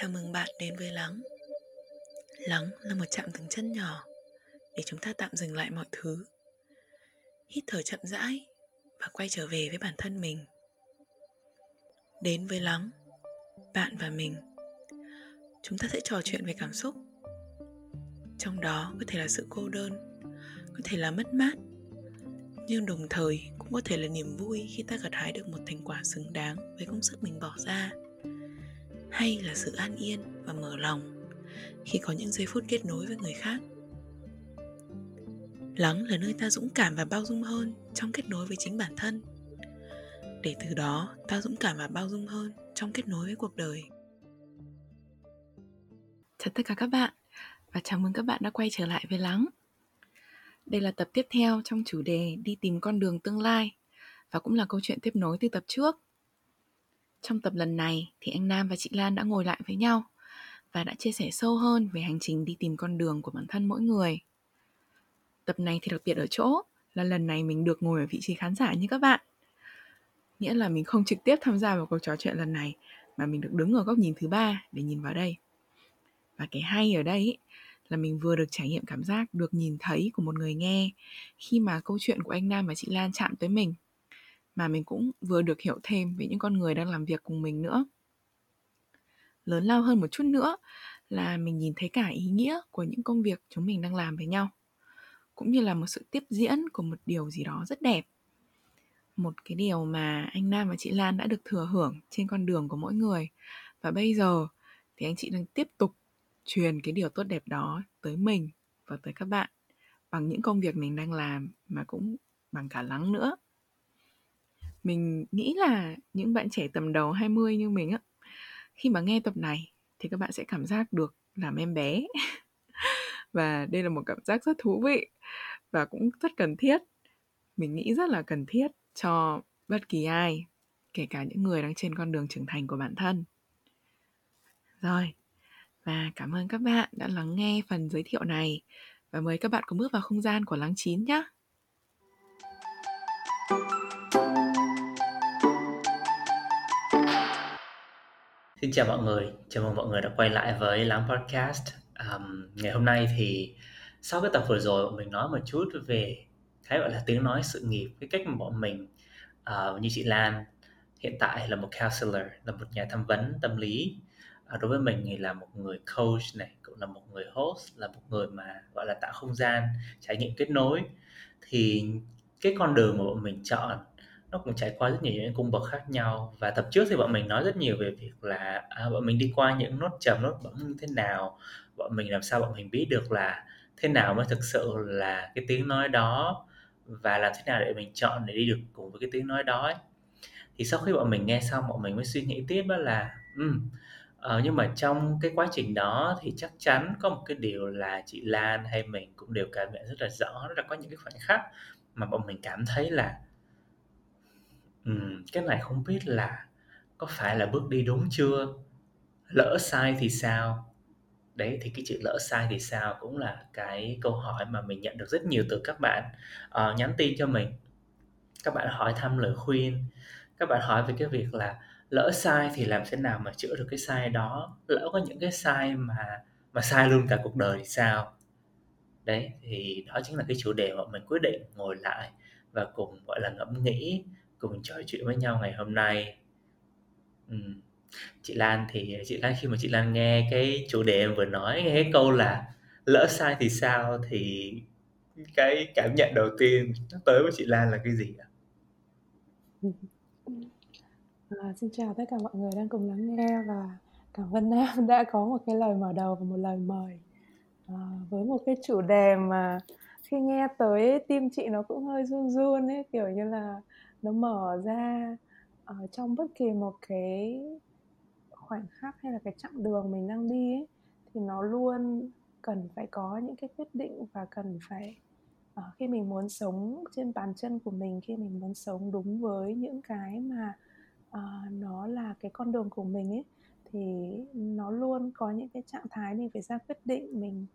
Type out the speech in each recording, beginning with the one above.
Chào mừng bạn đến với Lắng. Lắng là một chạm dừng chân nhỏ Để chúng ta tạm dừng lại mọi thứ. Hít thở chậm rãi Và quay trở về với bản thân mình. Đến với Lắng, Bạn và mình. Chúng ta sẽ trò chuyện về cảm xúc. Trong đó có thể là sự cô đơn, Có thể là mất mát, Nhưng đồng thời cũng có thể là niềm vui Khi ta gặt hái được một thành quả xứng đáng Với công sức mình bỏ ra hay là sự an yên và mở lòng khi có những giây phút kết nối với người khác? Lắng là nơi ta dũng cảm và bao dung hơn trong kết nối với chính bản thân. Để từ đó, ta dũng cảm và bao dung hơn trong kết nối với cuộc đời. Chào tất cả các bạn và chào mừng các bạn đã quay trở lại với lắng. Đây là tập tiếp theo trong chủ đề đi tìm con đường tương lai và cũng là câu chuyện tiếp nối từ tập trước trong tập lần này thì anh Nam và chị Lan đã ngồi lại với nhau và đã chia sẻ sâu hơn về hành trình đi tìm con đường của bản thân mỗi người. Tập này thì đặc biệt ở chỗ là lần này mình được ngồi ở vị trí khán giả như các bạn. Nghĩa là mình không trực tiếp tham gia vào cuộc trò chuyện lần này mà mình được đứng ở góc nhìn thứ ba để nhìn vào đây. Và cái hay ở đây ý, là mình vừa được trải nghiệm cảm giác được nhìn thấy của một người nghe khi mà câu chuyện của anh Nam và chị Lan chạm tới mình mà mình cũng vừa được hiểu thêm về những con người đang làm việc cùng mình nữa. Lớn lao hơn một chút nữa là mình nhìn thấy cả ý nghĩa của những công việc chúng mình đang làm với nhau, cũng như là một sự tiếp diễn của một điều gì đó rất đẹp. Một cái điều mà anh Nam và chị Lan đã được thừa hưởng trên con đường của mỗi người. Và bây giờ thì anh chị đang tiếp tục truyền cái điều tốt đẹp đó tới mình và tới các bạn bằng những công việc mình đang làm mà cũng bằng cả lắng nữa mình nghĩ là những bạn trẻ tầm đầu 20 như mình á, khi mà nghe tập này thì các bạn sẽ cảm giác được làm em bé. Và đây là một cảm giác rất thú vị và cũng rất cần thiết. Mình nghĩ rất là cần thiết cho bất kỳ ai, kể cả những người đang trên con đường trưởng thành của bản thân. Rồi, và cảm ơn các bạn đã lắng nghe phần giới thiệu này và mời các bạn cùng bước vào không gian của lắng chín nhé Xin chào mọi người, chào mừng mọi người đã quay lại với Lắng Podcast. Um, ngày hôm nay thì sau cái tập vừa rồi mình nói một chút về cái gọi là tiếng nói sự nghiệp, cái cách mà bọn mình uh, như chị Lan hiện tại là một counselor, là một nhà tham vấn tâm lý. Uh, đối với mình thì là một người coach này, cũng là một người host, là một người mà gọi là tạo không gian, trải nghiệm kết nối. Thì cái con đường mà bọn mình chọn nó cũng trải qua rất nhiều những cung bậc khác nhau và tập trước thì bọn mình nói rất nhiều về việc là à, bọn mình đi qua những nốt trầm nốt bấm như thế nào bọn mình làm sao bọn mình biết được là thế nào mới thực sự là cái tiếng nói đó và làm thế nào để mình chọn để đi được cùng với cái tiếng nói đó ấy. thì sau khi bọn mình nghe xong bọn mình mới suy nghĩ tiếp đó là um, Ờ, nhưng mà trong cái quá trình đó thì chắc chắn có một cái điều là chị Lan hay mình cũng đều cảm nhận rất là rõ đó là có những cái khoảnh khắc mà bọn mình cảm thấy là Ừm, cái này không biết là có phải là bước đi đúng chưa? Lỡ sai thì sao? Đấy, thì cái chữ lỡ sai thì sao cũng là cái câu hỏi mà mình nhận được rất nhiều từ các bạn, ờ, nhắn tin cho mình. Các bạn hỏi thăm lời khuyên, các bạn hỏi về cái việc là lỡ sai thì làm thế nào mà chữa được cái sai đó? Lỡ có những cái sai mà mà sai luôn cả cuộc đời thì sao? Đấy, thì đó chính là cái chủ đề mà mình quyết định ngồi lại và cùng, gọi là, ngẫm nghĩ cùng trò chuyện với nhau ngày hôm nay. ừ. Chị Lan thì chị Lan khi mà chị Lan nghe cái chủ đề em vừa nói, nghe cái câu là "Lỡ sai thì sao?" thì cái cảm nhận đầu tiên nó tới với chị Lan là cái gì ạ? À, xin chào tất cả mọi người đang cùng lắng nghe và cảm ơn Nam đã có một cái lời mở đầu và một lời mời. À, với một cái chủ đề mà khi nghe tới tim chị nó cũng hơi run run ấy, kiểu như là nó mở ra ở trong bất kỳ một cái khoảnh khắc hay là cái chặng đường mình đang đi ấy thì nó luôn cần phải có những cái quyết định và cần phải uh, khi mình muốn sống trên bàn chân của mình khi mình muốn sống đúng với những cái mà uh, nó là cái con đường của mình ấy thì nó luôn có những cái trạng thái mình phải ra quyết định mình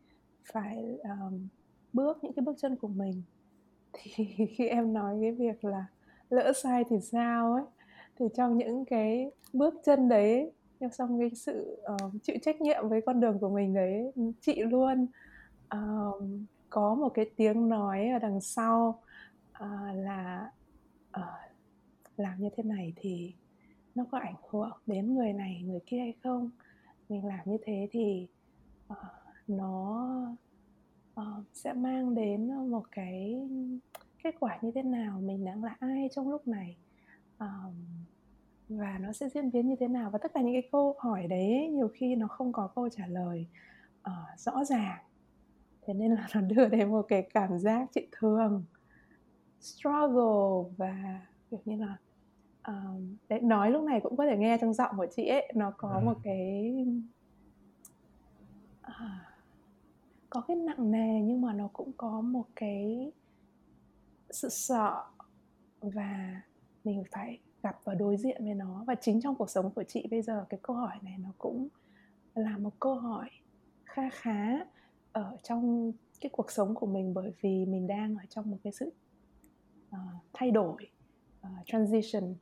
phải um, bước những cái bước chân của mình. Thì khi em nói cái việc là lỡ sai thì sao ấy. Thì trong những cái bước chân đấy nhưng xong cái sự uh, chịu trách nhiệm với con đường của mình đấy chị luôn uh, có một cái tiếng nói ở đằng sau uh, là uh, làm như thế này thì nó có ảnh hưởng đến người này người kia hay không? Mình làm như thế thì uh, nó uh, sẽ mang đến một cái kết quả như thế nào mình đang là ai trong lúc này. Um, và nó sẽ diễn biến như thế nào? Và tất cả những cái câu hỏi đấy nhiều khi nó không có câu trả lời uh, rõ ràng. Thế nên là nó đưa đến một cái cảm giác chị thường struggle và kiểu như là um, đấy, nói lúc này cũng có thể nghe trong giọng của chị ấy. Nó có một cái uh, có cái nặng nề nhưng mà nó cũng có một cái sự sợ và mình phải gặp và đối diện với nó. Và chính trong cuộc sống của chị bây giờ cái câu hỏi này nó cũng là một câu hỏi kha khá ở trong cái cuộc sống của mình bởi vì mình đang ở trong một cái sự uh, thay đổi uh, transition.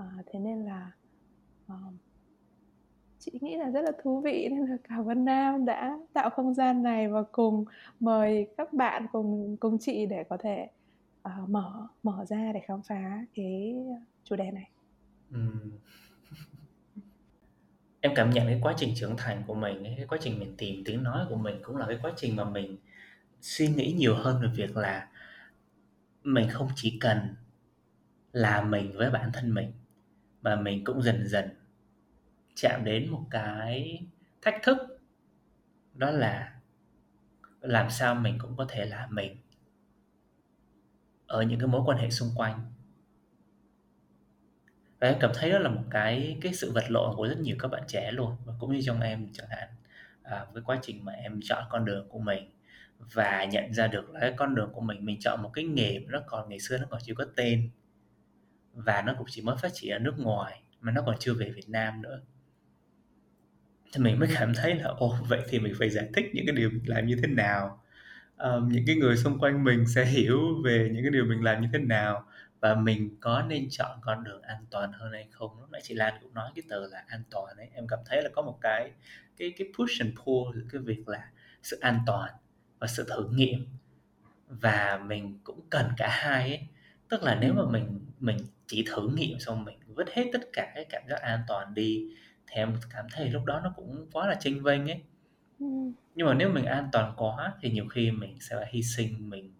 Uh, thế nên là uh, chị nghĩ là rất là thú vị nên là cả vân Nam đã tạo không gian này và cùng mời các bạn cùng cùng chị để có thể uh, mở mở ra để khám phá cái chủ đề này. Ừ. Em cảm nhận cái quá trình trưởng thành của mình, cái quá trình mình tìm tiếng nói của mình cũng là cái quá trình mà mình suy nghĩ nhiều hơn về việc là mình không chỉ cần là mình với bản thân mình mà mình cũng dần dần chạm đến một cái thách thức đó là làm sao mình cũng có thể là mình ở những cái mối quan hệ xung quanh. Và em cảm thấy đó là một cái cái sự vật lộn của rất nhiều các bạn trẻ luôn và cũng như trong em chẳng hạn à, với quá trình mà em chọn con đường của mình và nhận ra được là cái con đường của mình mình chọn một cái nghề nó còn ngày xưa nó còn chưa có tên và nó cũng chỉ mới phát triển ở nước ngoài mà nó còn chưa về Việt Nam nữa. Thì mình mới cảm thấy là ồ vậy thì mình phải giải thích những cái điều mình làm như thế nào um, những cái người xung quanh mình sẽ hiểu về những cái điều mình làm như thế nào và mình có nên chọn con đường an toàn hơn hay không. Lúc nãy chị Lan cũng nói cái từ là an toàn ấy em cảm thấy là có một cái cái cái push and pull giữa cái việc là sự an toàn và sự thử nghiệm. Và mình cũng cần cả hai ấy tức là nếu mà mình mình chỉ thử nghiệm xong mình vứt hết tất cả cái cảm giác an toàn đi thì em cảm thấy lúc đó nó cũng quá là chênh vênh ấy nhưng mà nếu mình an toàn quá thì nhiều khi mình sẽ phải hy sinh mình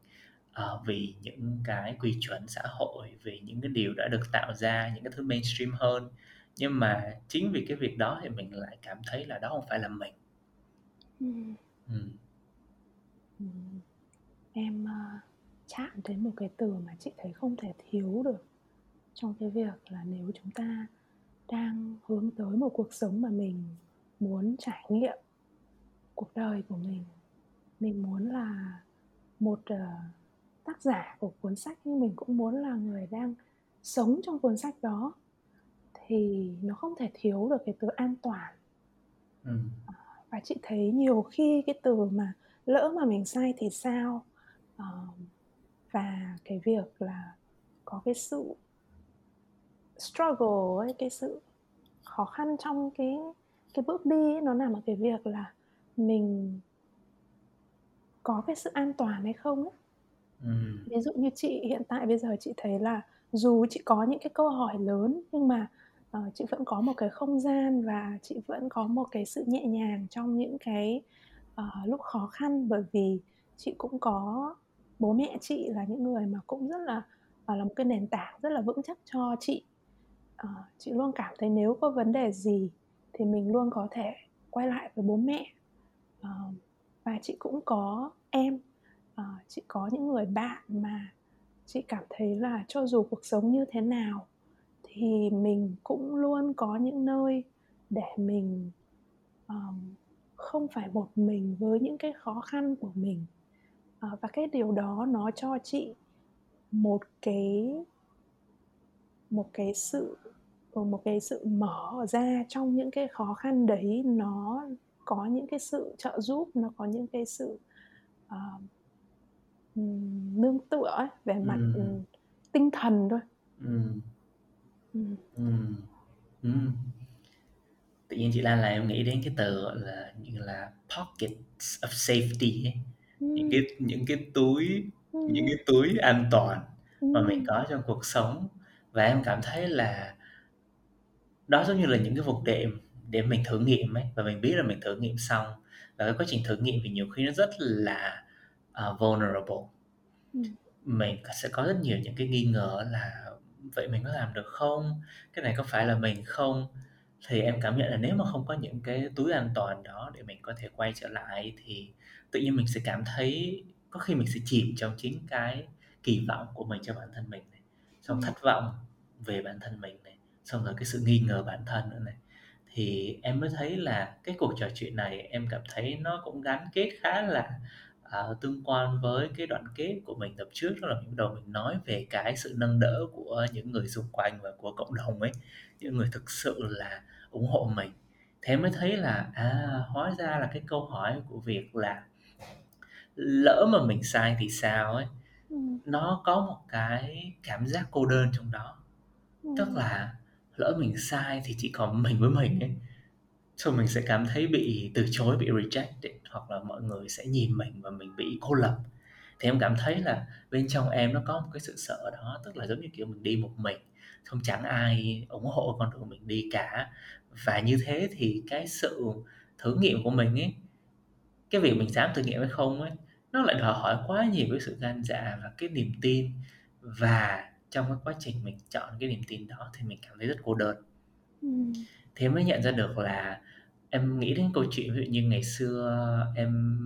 uh, vì những cái quy chuẩn xã hội vì những cái điều đã được tạo ra những cái thứ mainstream hơn nhưng mà chính vì cái việc đó thì mình lại cảm thấy là đó không phải là mình ừ. Ừ. Ừ. em uh, chạm đến một cái từ mà chị thấy không thể thiếu được trong cái việc là nếu chúng ta đang hướng tới một cuộc sống mà mình muốn trải nghiệm cuộc đời của mình. Mình muốn là một uh, tác giả của cuốn sách nhưng mình cũng muốn là người đang sống trong cuốn sách đó. Thì nó không thể thiếu được cái từ an toàn. Ừ. À, và chị thấy nhiều khi cái từ mà lỡ mà mình sai thì sao? Uh, và cái việc là có cái sự struggle ấy cái sự khó khăn trong cái cái bước đi ấy, nó nằm ở cái việc là mình có cái sự an toàn hay không ấy? Ví dụ như chị hiện tại bây giờ chị thấy là dù chị có những cái câu hỏi lớn nhưng mà uh, chị vẫn có một cái không gian và chị vẫn có một cái sự nhẹ nhàng trong những cái uh, lúc khó khăn. Bởi vì chị cũng có bố mẹ chị là những người mà cũng rất là uh, là một cái nền tảng rất là vững chắc cho chị. Uh, chị luôn cảm thấy nếu có vấn đề gì thì mình luôn có thể quay lại với bố mẹ uh, và chị cũng có em. Uh, chị có những người bạn mà chị cảm thấy là cho dù cuộc sống như thế nào thì mình cũng luôn có những nơi để mình um, không phải một mình với những cái khó khăn của mình. Uh, và cái điều đó nó cho chị một cái một cái sự một cái sự mở ra trong những cái khó khăn đấy nó có những cái sự trợ giúp nó có những cái sự uh, nương tựa ấy, về mặt ừ. tinh thần thôi. Ừm. Ừm. Ừm. Tự nhiên chị Lan là em nghĩ đến cái từ gọi là như là pockets of safety ấy. những cái những cái túi những cái túi an toàn mà mình có trong cuộc sống và em cảm thấy là đó giống như là những cái vùng đệm để mình thử nghiệm ấy và mình biết là mình thử nghiệm xong. Và cái quá trình thử nghiệm thì nhiều khi nó rất là uh, vulnerable. Mình sẽ có rất nhiều những cái nghi ngờ là vậy mình có làm được không? Cái này có phải là mình không? Thì em cảm nhận là nếu mà không có những cái túi an toàn đó để mình có thể quay trở lại thì tự nhiên mình sẽ cảm thấy có khi mình sẽ chìm trong chính cái kỳ vọng của mình cho bản thân mình này xong thất vọng về bản thân mình này xong rồi cái sự nghi ngờ bản thân nữa này thì em mới thấy là cái cuộc trò chuyện này em cảm thấy nó cũng gắn kết khá là uh, tương quan với cái đoạn kết của mình tập trước đó là những đầu mình nói về cái sự nâng đỡ của những người xung quanh và của cộng đồng ấy những người thực sự là ủng hộ mình thế mới thấy là à hóa ra là cái câu hỏi của việc là lỡ mà mình sai thì sao ấy ừ. nó có một cái cảm giác cô đơn trong đó ừ. tức là lỡ mình sai thì chỉ còn mình với mình ấy. Xong mình sẽ cảm thấy bị từ chối, bị rejected hoặc là mọi người sẽ nhìn mình và mình bị cô lập. Thì em cảm thấy là bên trong em nó có một cái sự sợ đó, tức là giống như kiểu mình đi một mình, không chẳng ai ủng hộ con đường mình đi cả. Và như thế thì cái sự thử nghiệm của mình ấy, cái việc mình dám thử nghiệm hay không ấy, nó lại đòi hỏi quá nhiều cái sự gan dạ và cái niềm tin. Và trong cái quá trình mình chọn cái niềm tin đó thì mình cảm thấy rất cô đơn. Ừ. thế mới nhận ra được là em nghĩ đến câu chuyện ví dụ như ngày xưa em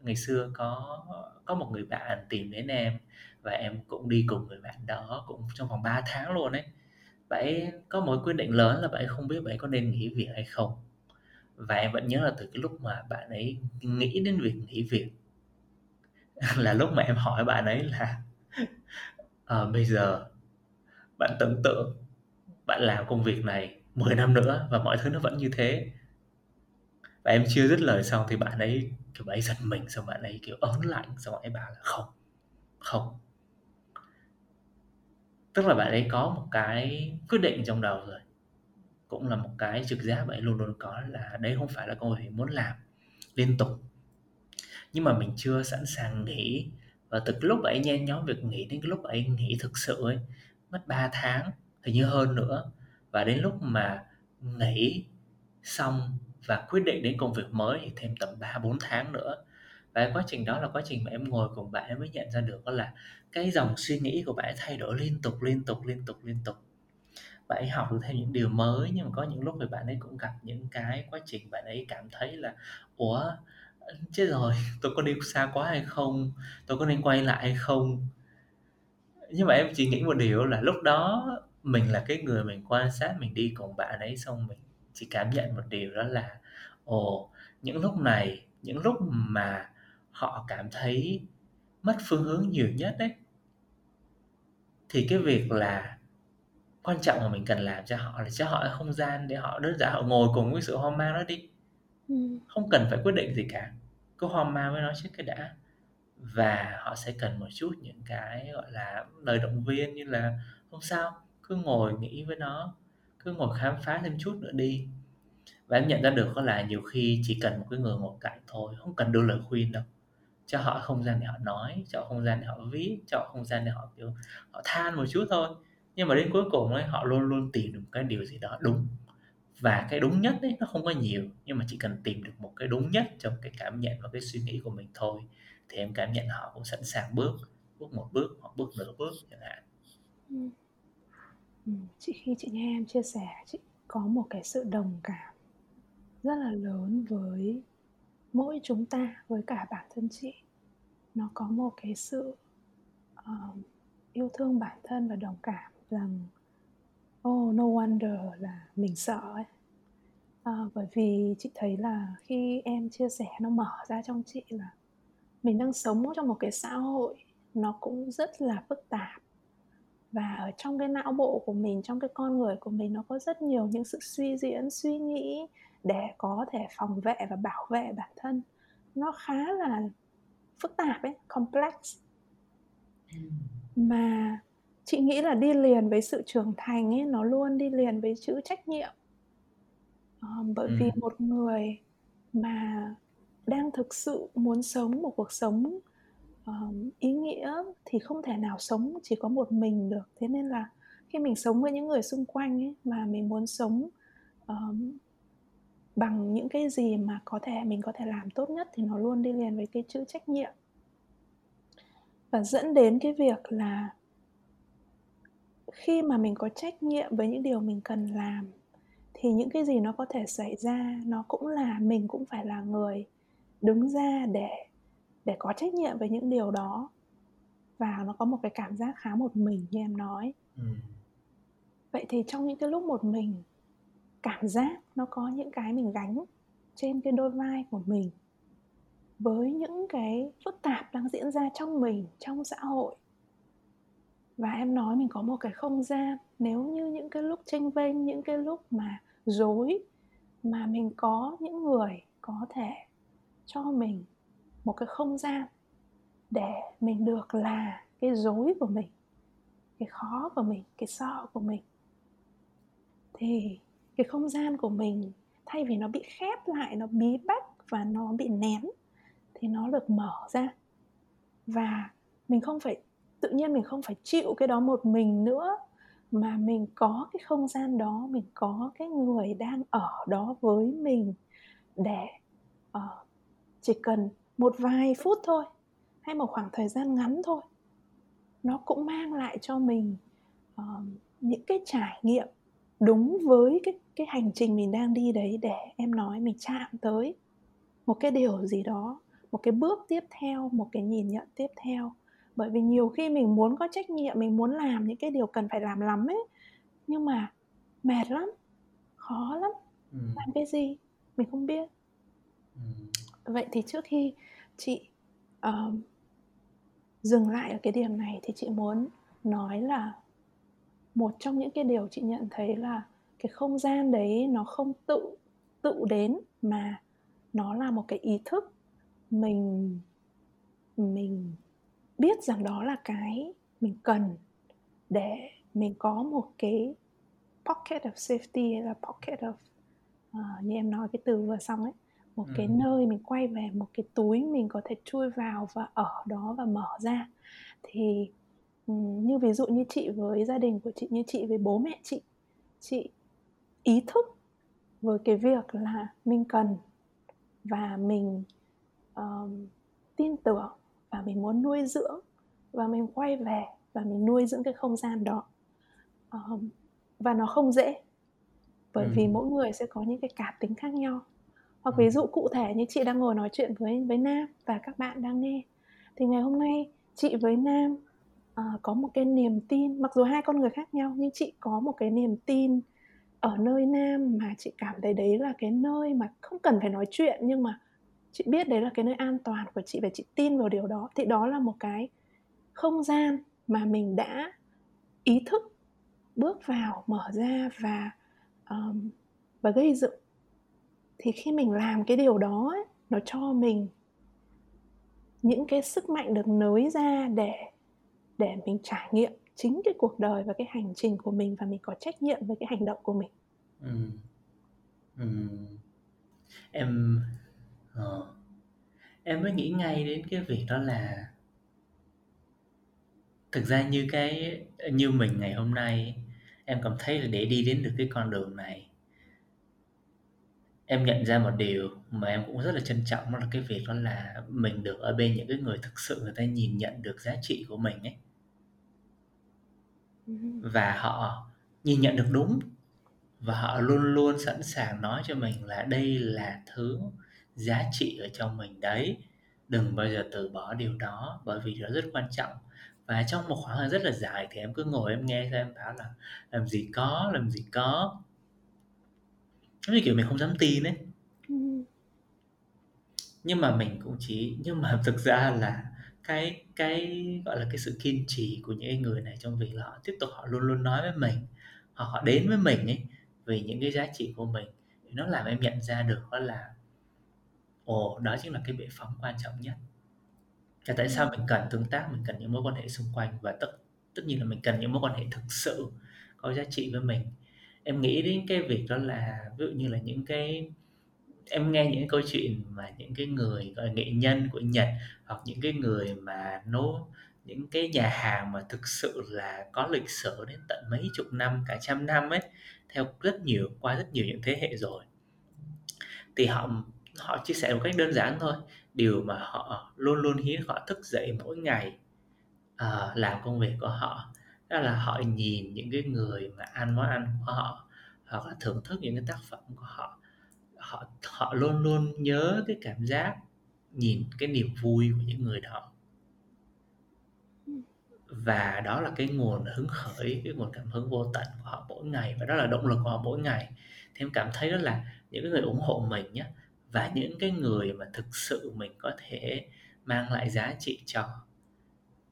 ngày xưa có có một người bạn tìm đến em và em cũng đi cùng người bạn đó cũng trong vòng 3 tháng luôn ấy. Bạn có một quyết định lớn là bạn không biết bạn có nên nghỉ việc hay không. Và em vẫn nhớ là từ cái lúc mà bạn ấy nghĩ đến việc nghỉ việc là lúc mà em hỏi bạn ấy là à, bây giờ bạn tưởng tượng bạn làm công việc này 10 năm nữa và mọi thứ nó vẫn như thế. Và em chưa dứt lời xong thì bạn ấy kiểu bạn ấy giật mình xong bạn ấy kiểu ớn lạnh xong bạn ấy bảo là không không. Tức là bạn ấy có một cái quyết định trong đầu rồi. Cũng là một cái trực giác bạn ấy luôn luôn có là đấy không phải là công việc muốn làm liên tục. Nhưng mà mình chưa sẵn sàng nghỉ và từ cái lúc ấy nhen nhóm việc nghỉ đến cái lúc ấy nghỉ thực sự ấy, mất 3 tháng, hình như hơn nữa và đến lúc mà nghỉ xong và quyết định đến công việc mới thì thêm tầm 3 4 tháng nữa. Và quá trình đó là quá trình mà em ngồi cùng bạn em mới nhận ra được đó là cái dòng suy nghĩ của bạn ấy thay đổi liên tục liên tục liên tục liên tục. Bạn ấy học được thêm những điều mới nhưng mà có những lúc thì bạn ấy cũng gặp những cái quá trình bạn ấy cảm thấy là, ủa chết rồi, tôi có đi xa quá hay không? Tôi có nên quay lại hay không? Nhưng mà em chỉ nghĩ một điều là lúc đó mình là cái người mình quan sát, mình đi cùng bạn ấy, xong mình chỉ cảm nhận một điều đó là, ồ, những lúc này, những lúc mà họ cảm thấy mất phương hướng nhiều nhất đấy thì cái việc là quan trọng mà mình cần làm cho họ là cho họ không gian để họ đơn giản họ ngồi cùng với sự hoang mang đó đi ừ. không cần phải quyết định gì cả. Cứ hoang ma với nó trước cái đã. Và họ sẽ cần một chút những cái, gọi là, lời động viên như là, không sao, cứ ngồi nghĩ với nó, cứ ngồi khám phá thêm chút nữa đi. Và em nhận ra được đó là nhiều khi chỉ cần một cái người ngồi cạnh thôi, không cần đưa lời khuyên đâu. Cho họ không gian để họ nói, cho họ không gian để họ viết, cho họ không gian để họ, kiểu, họ than một chút thôi. Nhưng mà đến cuối cùng ấy, họ luôn luôn tìm được cái điều gì đó đúng và cái đúng nhất ấy nó không có nhiều nhưng mà chỉ cần tìm được một cái đúng nhất trong cái cảm nhận và cái suy nghĩ của mình thôi thì em cảm nhận họ cũng sẵn sàng bước bước một bước hoặc bước nửa bước chẳng hạn ừ. Ừ, chị khi chị nghe em chia sẻ chị có một cái sự đồng cảm rất là lớn với mỗi chúng ta với cả bản thân chị nó có một cái sự uh, yêu thương bản thân và đồng cảm rằng oh no wonder là mình sợ ấy. À, bởi vì chị thấy là khi em chia sẻ nó mở ra trong chị là mình đang sống trong một cái xã hội nó cũng rất là phức tạp. Và ở trong cái não bộ của mình trong cái con người của mình nó có rất nhiều những sự suy diễn suy nghĩ để có thể phòng vệ và bảo vệ bản thân. Nó khá là phức tạp ấy complex. Mà chị nghĩ là đi liền với sự trưởng thành ấy nó luôn đi liền với chữ trách nhiệm. Um, bởi Ừ. vì một người mà đang thực sự muốn sống một cuộc sống um, ý nghĩa thì không thể nào sống chỉ có một mình được. Thế nên là khi mình sống với những người xung quanh ấy, mà mình muốn sống um, bằng những cái gì mà có thể mình có thể làm tốt nhất thì nó luôn đi liền với cái chữ trách nhiệm. Và dẫn đến cái việc là khi mà mình có trách nhiệm với những điều mình cần làm thì những cái gì nó có thể xảy ra nó cũng là mình cũng phải là người đứng ra để để có trách nhiệm với những điều đó và nó có một cái cảm giác khá một mình như em nói Ừ. vậy thì trong những cái lúc một mình cảm giác nó có những cái mình gánh trên cái đôi vai của mình với những cái phức tạp đang diễn ra trong mình trong xã hội và em nói mình có một cái không gian. Nếu như những cái lúc tranh vênh, những cái lúc mà dối mà mình có những người có thể cho mình một cái không gian để mình được là cái dối của mình, cái khó của mình, cái sợ của mình, thì cái không gian của mình, thay vì nó bị khép lại, nó bí bách và nó bị nén, thì nó được mở ra. Và mình không phải tự nhiên mình không phải chịu cái đó một mình nữa mà mình có cái không gian đó mình có cái người đang ở đó với mình để uh, chỉ cần một vài phút thôi hay một khoảng thời gian ngắn thôi nó cũng mang lại cho mình uh, những cái trải nghiệm đúng với cái cái hành trình mình đang đi đấy để em nói mình chạm tới. Một cái điều gì đó một cái bước tiếp theo một cái nhìn nhận tiếp theo bởi vì nhiều khi mình muốn có trách nhiệm mình muốn làm những cái điều cần phải làm lắm ấy nhưng mà mệt lắm khó lắm Ừ. làm cái gì mình không biết Ừ. vậy thì trước khi chị uh, dừng lại ở cái điểm này thì chị muốn nói là một trong những cái điều chị nhận thấy là cái không gian đấy nó không tự tự đến mà nó là một cái ý thức mình mình biết rằng đó là cái mình cần để mình có một cái pocket of safety hay là pocket of uh, như em nói cái từ vừa xong ấy một cái Ừ. nơi mình quay về một cái túi mình có thể chui vào và ở đó và mở ra thì ừm, như ví dụ như chị với gia đình của chị như chị với bố mẹ chị chị ý thức với cái việc là mình cần và mình um, tin tưởng và mình muốn nuôi dưỡng và mình quay về và mình nuôi dưỡng cái không gian đó um, và nó không dễ bởi Ừ. vì mỗi người sẽ có những cái cá tính khác nhau hoặc Ừ. ví dụ cụ thể như chị đang ngồi nói chuyện với với Nam và các bạn đang nghe thì ngày hôm nay chị với Nam ờ, có một cái niềm tin mặc dù hai con người khác nhau nhưng chị có một cái niềm tin ở nơi Nam mà chị cảm thấy đấy là cái nơi mà không cần phải nói chuyện nhưng mà chị biết đấy là cái nơi an toàn của chị và chị tin vào điều đó thì đó là một cái không gian mà mình đã ý thức bước vào mở ra và um, và gây dựng thì khi mình làm cái điều đó ấy, nó cho mình những cái sức mạnh được nới ra để để mình trải nghiệm chính cái cuộc đời và cái hành trình của mình và mình có trách nhiệm với cái hành động của mình Ừ. Ừ. Em ờ, em mới nghĩ ngay đến cái việc đó là thực ra như cái như mình ngày hôm nay em cảm thấy là để đi đến được cái con đường này em nhận ra một điều mà em cũng rất là trân trọng đó là cái việc đó là mình được ở bên những cái người thực sự người ta nhìn nhận được giá trị của mình ấy Ừ. và họ nhìn nhận được đúng và họ luôn luôn sẵn sàng nói cho mình là đây là thứ giá trị ở trong mình đấy. Đừng bao giờ từ bỏ điều đó bởi vì nó rất quan trọng. Và trong một khoảng thời rất là dài thì em cứ ngồi em nghe xem em bảo là làm gì có làm gì có. Giống như kiểu mình không dám tin ấy. Ừ. nhưng mà mình cũng chỉ nhưng mà thực ra là cái cái gọi là cái sự kiên trì của những người này trong việc là họ tiếp tục họ luôn luôn nói với mình họ họ đến với mình ấy vì những cái giá trị của mình. Thì nó làm em nhận ra được đó là ồ đó chính là cái bệ phóng quan trọng nhất. Và tại sao mình cần tương tác mình cần những mối quan hệ xung quanh và tất tất nhiên là mình cần những mối quan hệ thực sự có giá trị với mình. Em nghĩ đến cái việc đó là ví dụ như là những cái em nghe những câu chuyện mà những cái người gọi nghệ nhân của Nhật hoặc những cái người mà nấu những cái nhà hàng mà thực sự là có lịch sử đến tận mấy chục năm cả trăm năm ấy theo rất nhiều qua rất nhiều những thế hệ rồi thì họ họ chia sẻ một cách đơn giản thôi. Điều mà họ luôn luôn hiến họ thức dậy mỗi ngày uh, làm công việc của họ đó là họ nhìn những cái người mà ăn món ăn của họ hoặc là thưởng thức những cái tác phẩm của họ. Họ họ luôn luôn nhớ cái cảm giác nhìn cái niềm vui của những người đó. Và đó là cái nguồn hứng khởi cái nguồn cảm hứng vô tận của họ mỗi ngày và đó là động lực của họ mỗi ngày. Thì em cảm thấy đó là những cái người ủng hộ mình nhé và những cái người mà thực sự mình có thể mang lại giá trị cho.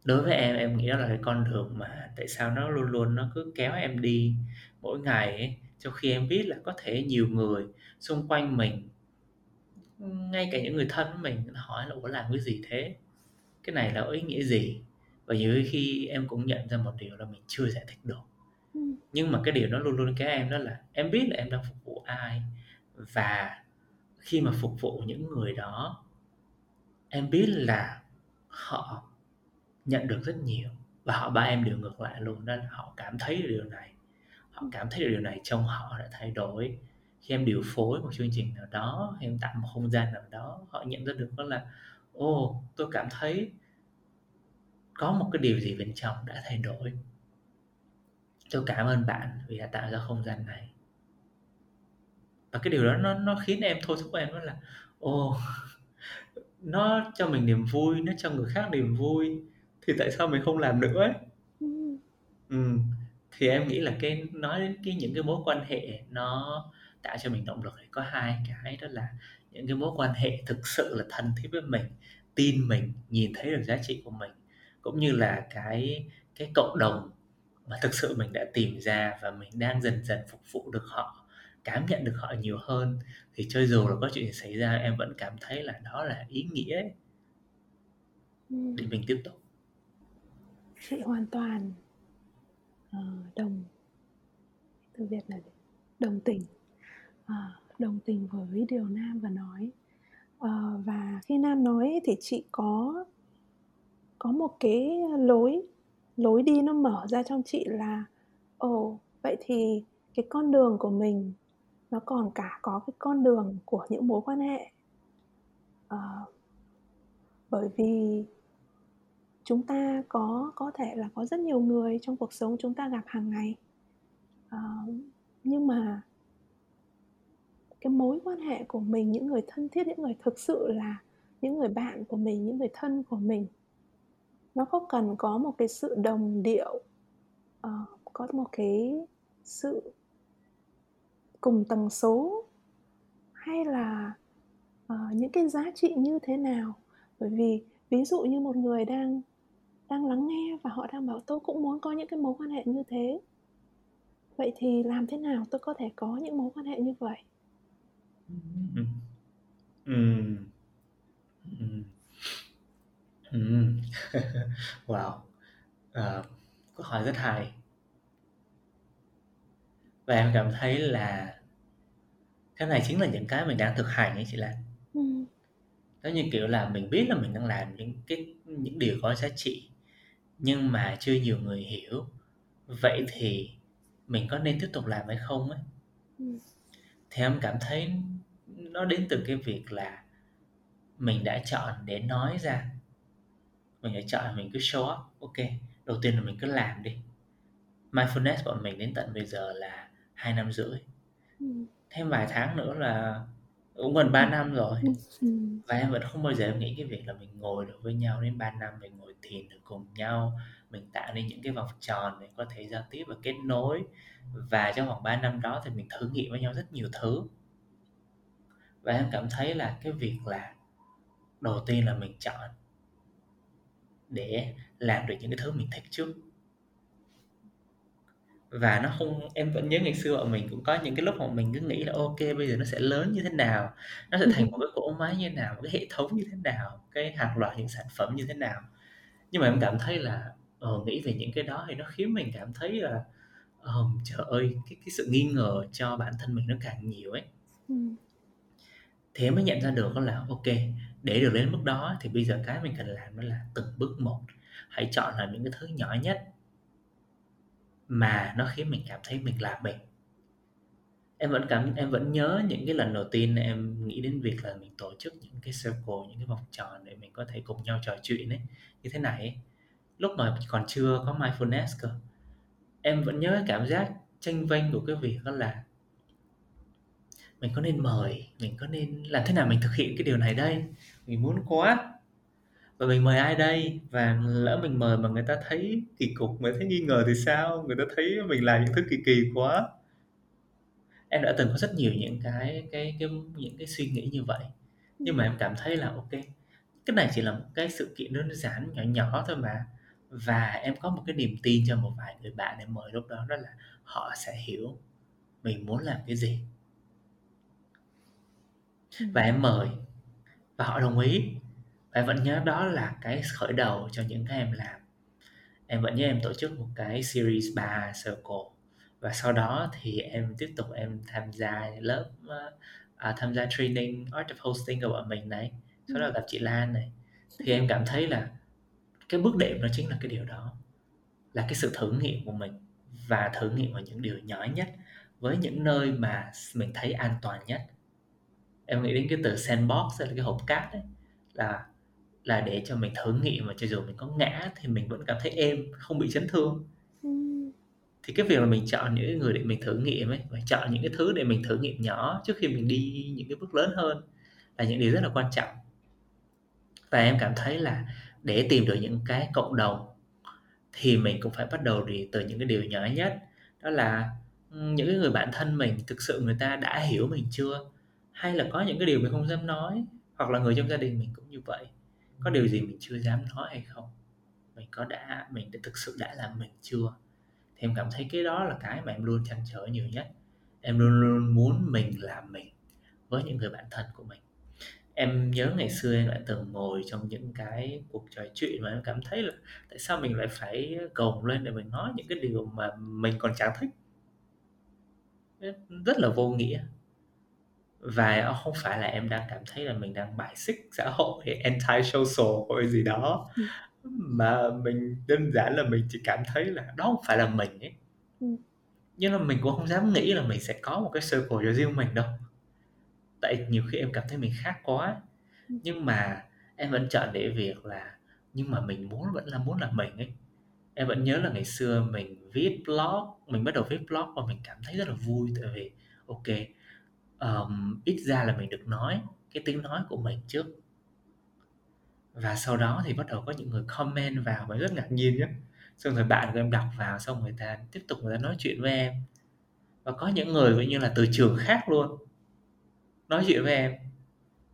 Đối với em em nghĩ đó là cái con đường mà tại sao nó luôn luôn nó cứ kéo em đi mỗi ngày ấy. Trong khi em biết là có thể nhiều người xung quanh mình ngay cả những người thân của mình hỏi là ủa làm cái gì thế? Cái này là có ý nghĩa gì? Và nhiều khi em cũng nhận ra một điều là mình chưa giải thích được. Ừ. nhưng mà cái điều nó luôn luôn kéo em đó là em biết là em đang phục vụ ai và khi mà phục vụ những người đó em biết là họ nhận được rất nhiều và họ ba em đều ngược lại luôn đó họ cảm thấy điều này. Họ cảm thấy điều này trong họ đã thay đổi. Khi em điều phối một chương trình nào đó em tạo một không gian nào đó họ nhận ra được đó là ô tôi cảm thấy có một cái điều gì bên trong đã thay đổi. Tôi cảm ơn bạn vì đã tạo ra không gian này và cái điều đó nó nó khiến em thôi thúc em đó là ô nó cho mình niềm vui, nó cho người khác niềm vui, thì tại sao mình không làm nữa ấy ừ. ừ. thì em nghĩ là cái, nói đến cái những cái mối quan hệ nó tạo cho mình động lực thì có hai cái, đó là những cái mối quan hệ thực sự là thân thiết với mình, tin mình, nhìn thấy được giá trị của mình, cũng như là cái cái cộng đồng mà thực sự mình đã tìm ra và mình đang dần dần phục vụ được họ cảm nhận được họ nhiều hơn thì cho dù là có chuyện gì xảy ra em vẫn cảm thấy là đó là ý nghĩa ấy. Ừ. để mình tiếp tục chị hoàn toàn uh, đồng từ việt là đồng tình uh, đồng tình với điều nam vừa nói uh, và khi nam nói thì chị có có một cái lối lối đi nó mở ra trong chị là ồ vậy thì cái con đường của mình nó còn cả có cái con đường của những mối quan hệ. À, bởi vì chúng ta có có thể là có rất nhiều người trong cuộc sống chúng ta gặp hàng ngày. À, nhưng mà cái mối quan hệ của mình những người thân thiết những người thực sự là những người bạn của mình những người thân của mình nó không cần có một cái sự đồng điệu uh, có một cái sự cùng tần số? Hay là uh, những cái giá trị như thế nào? Bởi vì ví dụ như một người đang đang lắng nghe và họ đang bảo tôi cũng muốn có những cái mối quan hệ như thế. Vậy thì làm thế nào tôi có thể có những mối quan hệ như vậy? Ừ. Ừ. Ừ. ừ. wow. À, câu hỏi rất hay và em cảm thấy là cái này chính là những cái mình đang thực hành ấy chị Lan. Ừ. như kiểu là mình biết là mình đang làm những cái những điều có giá trị nhưng mà chưa nhiều người hiểu. Vậy thì mình có nên tiếp tục làm hay không ấy? Ừ. thì em cảm thấy nó đến từ cái việc là mình đã chọn để nói ra. Mình đã chọn mình cứ show up ok đầu tiên là mình cứ làm đi. Mindfulness bọn mình đến tận bây giờ là hai năm rưỡi. Ừ. thêm vài tháng nữa là cũng gần 3 năm rồi. Ừ. và em vẫn không bao giờ em nghĩ cái việc là mình ngồi được với nhau đến 3 năm mình ngồi thiền được cùng nhau mình tạo nên những cái vòng tròn để có thể giao tiếp và kết nối. Và trong vòng 3 năm đó thì mình thử nghiệm với nhau rất nhiều thứ. Và em cảm thấy là cái việc là đầu tiên là mình chọn để làm được những cái thứ mình thích trước và nó không em vẫn nhớ ngày xưa bọn mình cũng có những cái lúc mà mình cứ nghĩ là ok bây giờ nó sẽ lớn như thế nào? Nó sẽ thành một cái cỗ máy như thế nào? Một cái hệ thống như thế nào? Cái hàng loạt những sản phẩm như thế nào? Nhưng mà em cảm thấy là ờ, nghĩ về những cái đó thì nó khiến mình cảm thấy là ờm, trời ơi, cái cái sự nghi ngờ cho bản thân mình nó càng nhiều ấy. Em mới nhận ra được là OK, để được đến mức đó thì bây giờ cái mình cần làm đó là từng bước một, hãy chọn là những cái thứ nhỏ nhất mà nó khiến mình cảm thấy mình là mình. Em vẫn cảm em vẫn nhớ những cái lần đầu tiên em nghĩ đến việc là mình tổ chức những cái circle, những cái vòng tròn để mình có thể cùng nhau trò chuyện ấy, như thế này ấy. Lúc mà còn chưa có mindfulness cơ. Em vẫn nhớ cái cảm giác tranh vênh của cái việc đó là mình có nên mời, mình có nên làm thế nào mình thực hiện cái điều này đây? Mình muốn quá. Và mình mời ai đây? Và lỡ mình mời mà người ta thấy kỳ cục, người ta thấy nghi ngờ thì sao? Người ta thấy mình làm những thứ kỳ kỳ quá. Em đã từng có rất nhiều những cái cái cái những cái suy nghĩ như vậy. Nhưng mà em cảm thấy là OK, cái này chỉ là một cái sự kiện đơn giản nhỏ nhỏ thôi mà. Và em có một cái niềm tin cho một vài người bạn em mời lúc đó đó là họ sẽ hiểu mình muốn làm cái gì. Và em mời và họ đồng ý. Và em vẫn nhớ đó là cái khởi đầu cho những cái em làm. Em vẫn nhớ em tổ chức một cái series 3 circle và sau đó thì em tiếp tục em tham gia lớp à, tham gia training Art of Hosting của bọn mình này, sau đó gặp chị Lan này. Thì em cảm thấy là cái bước đệm nó chính là cái điều đó. Là cái sự thử nghiệm của mình và thử nghiệm ở những điều nhỏ nhất với những nơi mà mình thấy an toàn nhất em nghĩ đến cái từ sandbox là cái hộp cát đấy là là để cho mình thử nghiệm mà cho dù mình có ngã thì mình vẫn cảm thấy êm không bị chấn thương. Thì cái việc là mình chọn những người để mình thử nghiệm ấy và chọn những cái thứ để mình thử nghiệm nhỏ trước khi mình đi những cái bước lớn hơn là những điều rất là quan trọng. Và em cảm thấy là để tìm được những cái cộng đồng thì mình cũng phải bắt đầu đi từ những cái điều nhỏ nhất. Đó là những cái người bạn thân mình thực sự người ta đã hiểu mình chưa? Hay là có những cái điều mình không dám nói hoặc là người trong gia đình mình cũng như vậy có điều gì mình chưa dám nói hay không? Mình có đã, mình đã thực sự đã làm mình chưa? Thì em cảm thấy cái đó là cái mà em luôn chăn trở nhiều nhất. Em luôn luôn muốn mình làm mình với những người bạn thân của mình. Em nhớ ngày xưa em đã từng ngồi trong những cái cuộc trò chuyện mà em cảm thấy là tại sao mình lại phải gồng lên để mình nói những cái điều mà mình còn chẳng thích? Rất là vô nghĩa và không phải là em đang cảm thấy là mình đang bài xích xã hội anti-social hay gì đó ừ. mà mình đơn giản là mình chỉ cảm thấy là đó không phải là mình ấy ừ. nhưng mà mình cũng không dám nghĩ là mình sẽ có một cái circle cho riêng mình đâu tại nhiều khi em cảm thấy mình khác quá ừ. nhưng mà em vẫn chọn để việc là nhưng mà mình muốn vẫn là muốn là mình ấy em vẫn nhớ là ngày xưa mình viết blog mình bắt đầu viết blog và mình cảm thấy rất là vui tại vì ok um, ít ra là mình được nói cái tiếng nói của mình trước. Và sau đó thì bắt đầu có những người comment vào và rất ngạc nhiên nhé xong rồi bạn của em đọc vào xong người ta tiếp tục người ta nói chuyện với em. Và có những người coi như là từ trường khác luôn nói chuyện với em.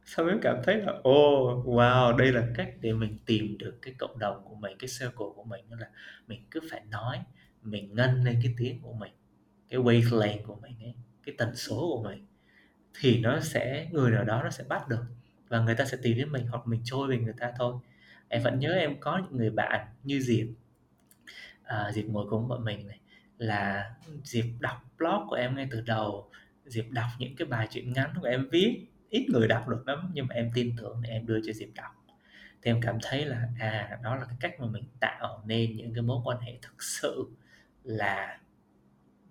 Xong em cảm thấy là ô oh, wow đây là cách để mình tìm được cái cộng đồng của mình cái circle của mình. Đó là mình cứ phải nói mình ngân lên cái tiếng của mình cái wavelength của mình ấy cái tần số của mình thì nó sẽ người nào đó nó sẽ bắt được và người ta sẽ tìm đến mình hoặc mình trôi về người ta thôi. Em vẫn nhớ em có những người bạn như diệp. À, diệp ngồi cùng bọn mình này là diệp đọc blog của em ngay từ đầu. Diệp đọc những cái bài truyện ngắn của em viết ít người đọc được lắm nhưng mà em tin tưởng để em đưa cho diệp đọc. Thì em cảm thấy là à đó là cái cách mà mình tạo nên những cái mối quan hệ thực sự là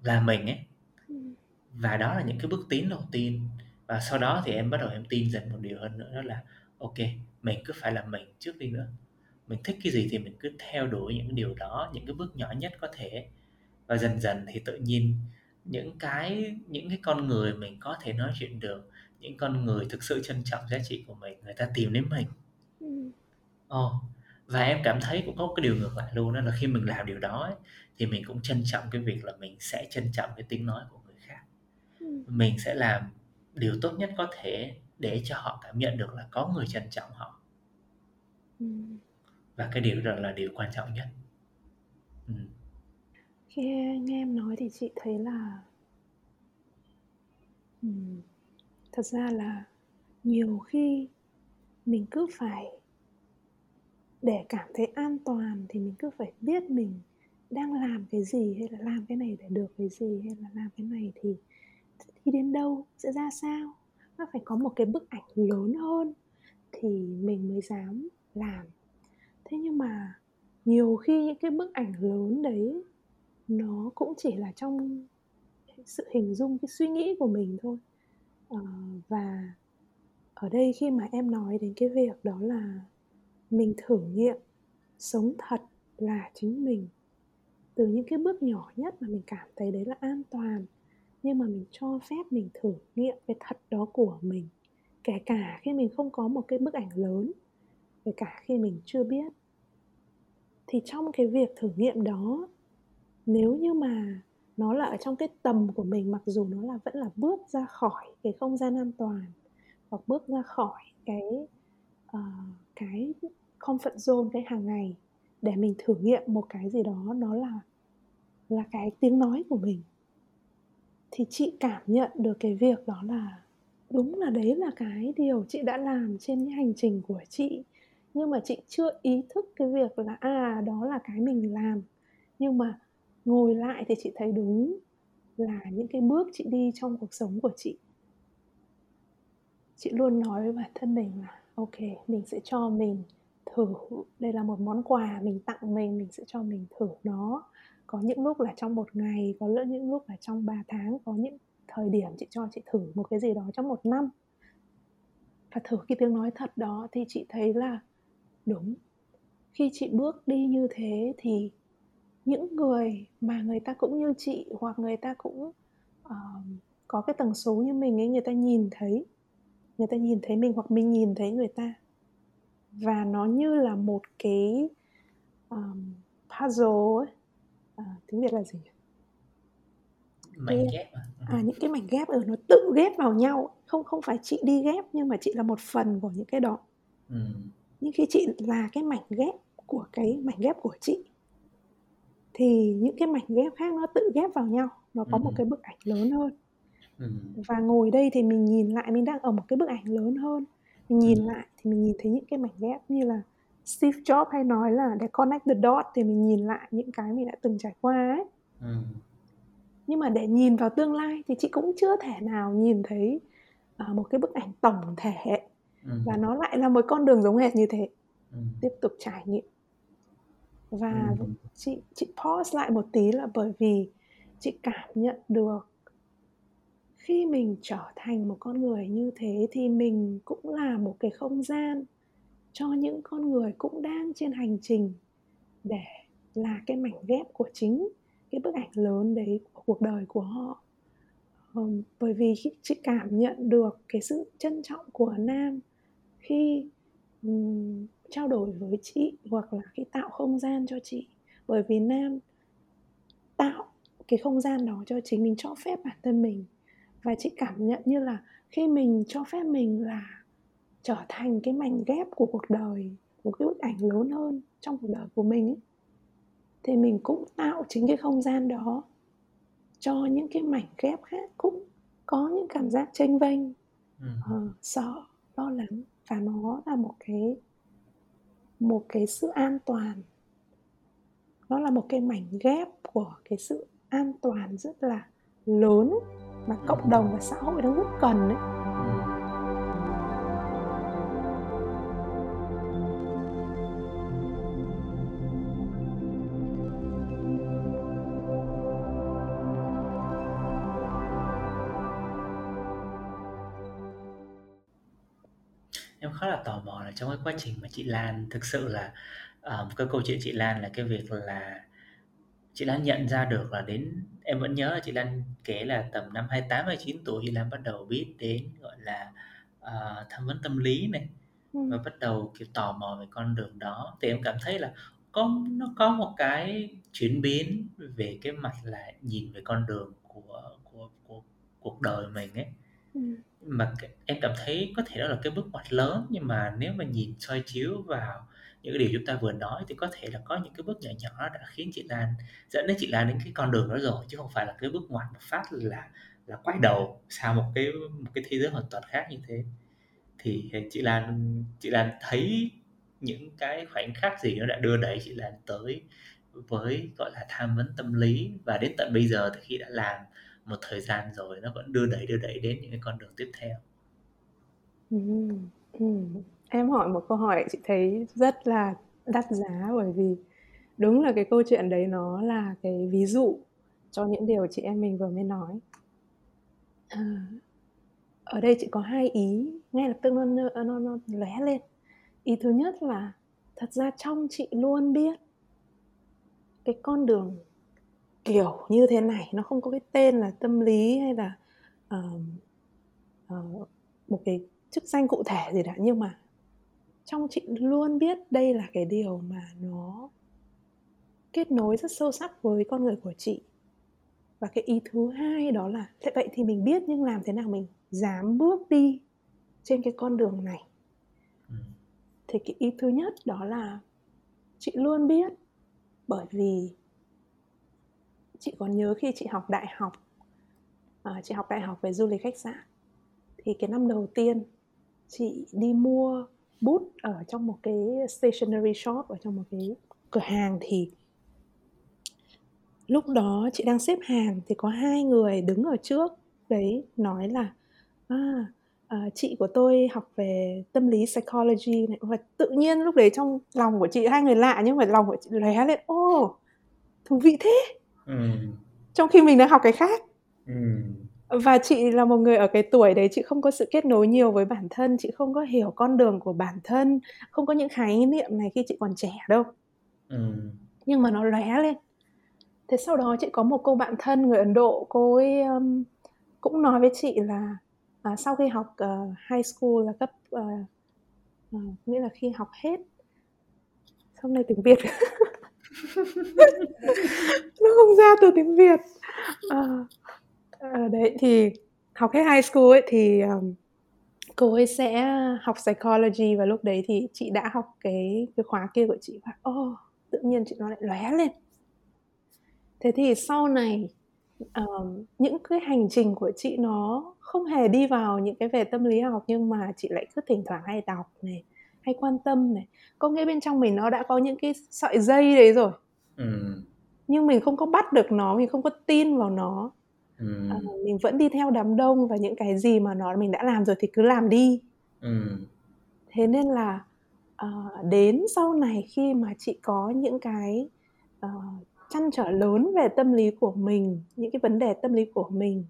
là mình ấy và đó là những cái bước tiến đầu tiên. Và sau đó thì em bắt đầu em tin dần một điều hơn nữa đó là ok mình cứ phải là mình trước đi nữa. Mình thích cái gì thì mình cứ theo đuổi những điều đó những cái bước nhỏ nhất có thể. Và dần dần thì tự nhiên những cái những cái con người mình có thể nói chuyện được những con người thực sự trân trọng giá trị của mình người ta tìm đến mình. Oh, và em cảm thấy cũng có cái điều ngược lại luôn đó là khi mình làm điều đó ấy, thì mình cũng trân trọng cái việc là mình sẽ trân trọng cái tiếng nói của mình sẽ làm điều tốt nhất có thể để cho họ cảm nhận được là có người trân trọng họ ừ. và cái điều đó là điều quan trọng nhất ừ. khi nghe em nói thì chị thấy là ừ, thật ra là nhiều khi mình cứ phải để cảm thấy an toàn thì mình cứ phải biết mình đang làm cái gì hay là làm cái này để được cái gì hay là làm cái này thì đi đến đâu sẽ ra sao? Nó phải có một cái bức ảnh lớn hơn thì mình mới dám làm. Thế nhưng mà nhiều khi những cái bức ảnh lớn đấy nó cũng chỉ là trong sự hình dung cái suy nghĩ của mình thôi. À, và ở đây khi mà em nói đến cái việc đó là mình thử nghiệm sống thật là chính mình. Từ những cái bước nhỏ nhất mà mình cảm thấy đấy là an toàn nhưng mà mình cho phép mình thử nghiệm cái thật đó của mình. Kể cả khi mình không có một cái bức ảnh lớn kể cả khi mình chưa biết. Thì trong cái việc thử nghiệm đó nếu như mà nó là ở trong cái tầm của mình mặc dù nó là vẫn là bước ra khỏi cái không gian an toàn hoặc bước ra khỏi cái uh, cái comfort zone cái hàng ngày để mình thử nghiệm một cái gì đó nó là là cái tiếng nói của mình thì chị cảm nhận được cái việc đó là đúng là đấy là cái điều chị đã làm trên cái hành trình của chị. Nhưng mà chị chưa ý thức cái việc là à đó là cái mình làm. Nhưng mà ngồi lại thì chị thấy đúng là những cái bước chị đi trong cuộc sống của chị. Chị luôn nói với bản thân mình là, ok, mình sẽ cho mình thử. Đây là một món quà mình tặng mình mình sẽ cho mình thử nó có những lúc là trong một ngày có lỡ những lúc là trong 3 tháng có những thời điểm chị cho chị thử một cái gì đó trong một năm. Và thử cái tiếng nói thật đó thì chị thấy là đúng. Khi chị bước đi như thế thì những người mà người ta cũng như chị hoặc người ta cũng uh, có cái tần số như mình ấy người ta nhìn thấy người ta nhìn thấy mình hoặc mình nhìn thấy người ta. Và nó như là một cái um, puzzle ấy. À, tiếng việt là gì mảnh cái, ghép à? à những cái mảnh ghép ở nó tự ghép vào nhau không không phải chị đi ghép nhưng mà chị là một phần của những cái đó ừ. nhưng khi chị là cái mảnh ghép của cái mảnh ghép của chị thì những cái mảnh ghép khác nó tự ghép vào nhau nó có ừ. một cái bức ảnh lớn hơn ừ. và ngồi đây thì mình nhìn lại mình đang ở một cái bức ảnh lớn hơn mình nhìn ừ. lại thì mình nhìn thấy những cái mảnh ghép như là Steve Jobs hay nói là để connect the dot thì mình nhìn lại những cái mình đã từng trải qua ấy ừ. nhưng mà để nhìn vào tương lai thì chị cũng chưa thể nào nhìn thấy uh, một cái bức ảnh tổng thể ừ. và nó lại là một con đường giống hệt như thế ừ. tiếp tục trải nghiệm và ừ. chị chị pause lại một tí là bởi vì chị cảm nhận được khi mình trở thành một con người như thế thì mình cũng là một cái không gian cho những con người cũng đang trên hành trình để là cái mảnh ghép của chính cái bức ảnh lớn đấy của cuộc đời của họ. Um, bởi vì chị cảm nhận được cái sự trân trọng của nam khi um, trao đổi với chị hoặc là khi tạo không gian cho chị. Bởi vì nam tạo cái không gian đó cho chính mình cho phép bản thân mình. Và chị cảm nhận như là khi mình cho phép mình là trở thành cái mảnh ghép của cuộc đời một cái bức ảnh lớn hơn trong cuộc đời của mình ấy, thì mình cũng tạo chính cái không gian đó cho những cái mảnh ghép khác cũng có những cảm giác tranh vênh ừ. uh, sợ lo lắng và nó là một cái một cái sự an toàn. Nó là một cái mảnh ghép của cái sự an toàn rất là lớn mà cộng đồng và xã hội đang rất cần đấy khá là tò mò là trong cái quá trình mà chị Lan thực sự là uh, cái câu chuyện chị Lan là cái việc là chị Lan nhận ra được là đến em vẫn nhớ là chị Lan kể là tầm năm 28 29 tuổi chị Lan bắt đầu biết đến gọi là uh, tham vấn tâm lý này ừ. và bắt đầu kiểu tò mò về con đường đó thì em cảm thấy là có nó có một cái chuyển biến về cái mặt là nhìn về con đường của của của cuộc đời mình ấy ừ mà em cảm thấy có thể đó là cái bước ngoặt lớn, nhưng mà nếu mà nhìn soi chiếu vào những cái điều chúng ta vừa nói thì có thể là có những cái bước nhỏ nhỏ đã khiến chị Lan, dẫn đến chị Lan đến cái con đường đó rồi, chứ không phải là cái bước ngoặt một phát là là quay đầu sang một cái một cái thế giới hoàn toàn khác như thế. Thì chị Lan chị Lan thấy những cái khoảnh khắc gì nó đã đưa đẩy chị Lan tới với, gọi là, tham vấn tâm lý và đến tận bây giờ thì khi đã làm một thời gian rồi nó vẫn đưa đẩy đưa đẩy đến những cái con đường tiếp theo ừ, ừ. Em hỏi một câu hỏi chị thấy rất là đắt giá bởi vì đúng là cái câu chuyện đấy nó là cái ví dụ cho những điều chị em mình vừa mới nói. À, ở đây chị có hai ý ngay lập tức nó nó nó, nó lóe lên. Ý thứ nhất là thật ra trong chị luôn biết cái con đường kiểu như thế này nó không có cái tên là tâm lý hay là uh, uh, một cái chức danh cụ thể gì đã nhưng mà trong chị luôn biết đây là cái điều mà nó kết nối rất sâu sắc với con người của chị và cái ý thứ hai đó là thế vậy thì mình biết nhưng làm thế nào mình dám bước đi trên cái con đường này ừ. thì cái ý thứ nhất đó là chị luôn biết bởi vì chị còn nhớ khi chị học đại học à, chị học đại học về du lịch khách sạn thì cái năm đầu tiên chị đi mua bút ở trong một cái stationery shop ở trong một cái cửa hàng thì lúc đó chị đang xếp hàng thì có hai người đứng ở trước đấy nói là à, à, chị của tôi học về tâm lý psychology này. Và tự nhiên lúc đấy trong lòng của chị hai người lạ nhưng mà lòng của chị lóe lên ô thú vị thế ừ. trong khi mình đang học cái khác. Ừ. Và chị là một người ở cái tuổi đấy chị không có sự kết nối nhiều với bản thân chị không có hiểu con đường của bản thân không có những khái niệm này khi chị còn trẻ đâu. Ừ. nhưng mà nó lóe lên. Thế sau đó chị có một cô bạn thân người ấn độ cô ấy um, cũng nói với chị là à, sau khi học uh, high school là cấp uh, uh, nghĩa là khi học hết. Xong này tiếng việt nó không ra từ tiếng việt. À, à, đấy thì học hết high school ấy thì um, cô ấy sẽ học psychology và lúc đấy thì chị đã học cái cái khóa kia của chị và ô oh, tự nhiên chị nó lại lóe lên. Thế thì sau này um, những cái hành trình của chị nó không hề đi vào những cái về tâm lý học nhưng mà chị lại cứ thỉnh thoảng hay đọc này hay quan tâm này có nghĩa bên trong mình nó đã có những cái sợi dây đấy rồi ừ. nhưng mình không có bắt được nó mình không có tin vào nó Ừm. Ờ, mình vẫn đi theo đám đông và những cái gì mà nó mình đã làm rồi thì cứ làm đi. Ừm. Thế nên là, ờ, đến sau này khi mà chị có những cái, ờ, trăn trở lớn về tâm lý của mình, những cái vấn đề tâm lý của mình,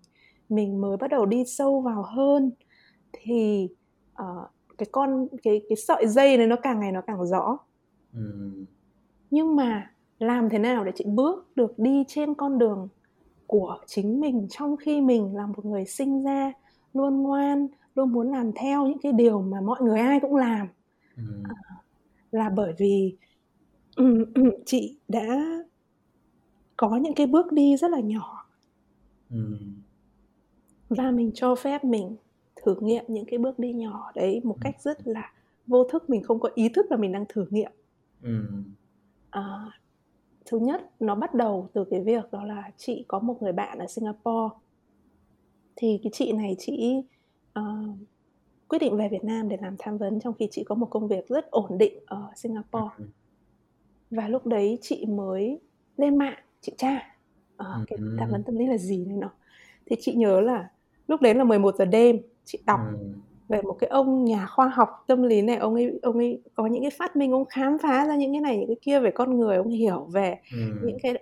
mình mới bắt đầu đi sâu vào hơn thì, ờ, cái con cái cái sợi dây này nó càng ngày nó càng rõ. Ừm. Nhưng mà làm thế nào để chị bước được đi trên con đường của chính mình trong khi mình là một người sinh ra luôn ngoan luôn muốn làm theo những cái điều mà mọi người ai cũng làm ừ. à, là bởi vì chị đã có những cái bước đi rất là nhỏ ừ. và mình cho phép mình thử nghiệm những cái bước đi nhỏ đấy một cách rất là vô thức mình không có ý thức là mình đang thử nghiệm. Ừ. à, thứ nhất nó bắt đầu từ cái việc đó là chị có một người bạn ở Singapore. Thì cái chị này chị uh, quyết định về Việt Nam để làm tham vấn trong khi chị có một công việc rất ổn định ở Singapore. Ừ. và lúc đấy chị mới lên mạng chị tra uh, cái tham vấn tâm lý là gì này nọ. Thì chị nhớ là lúc đấy là 11 giờ đêm chị đọc về một cái ông nhà khoa học tâm lý này ông ấy ông ấy có những cái phát minh ông khám phá ra những cái này những cái kia về con người ông hiểu về ừ. những cái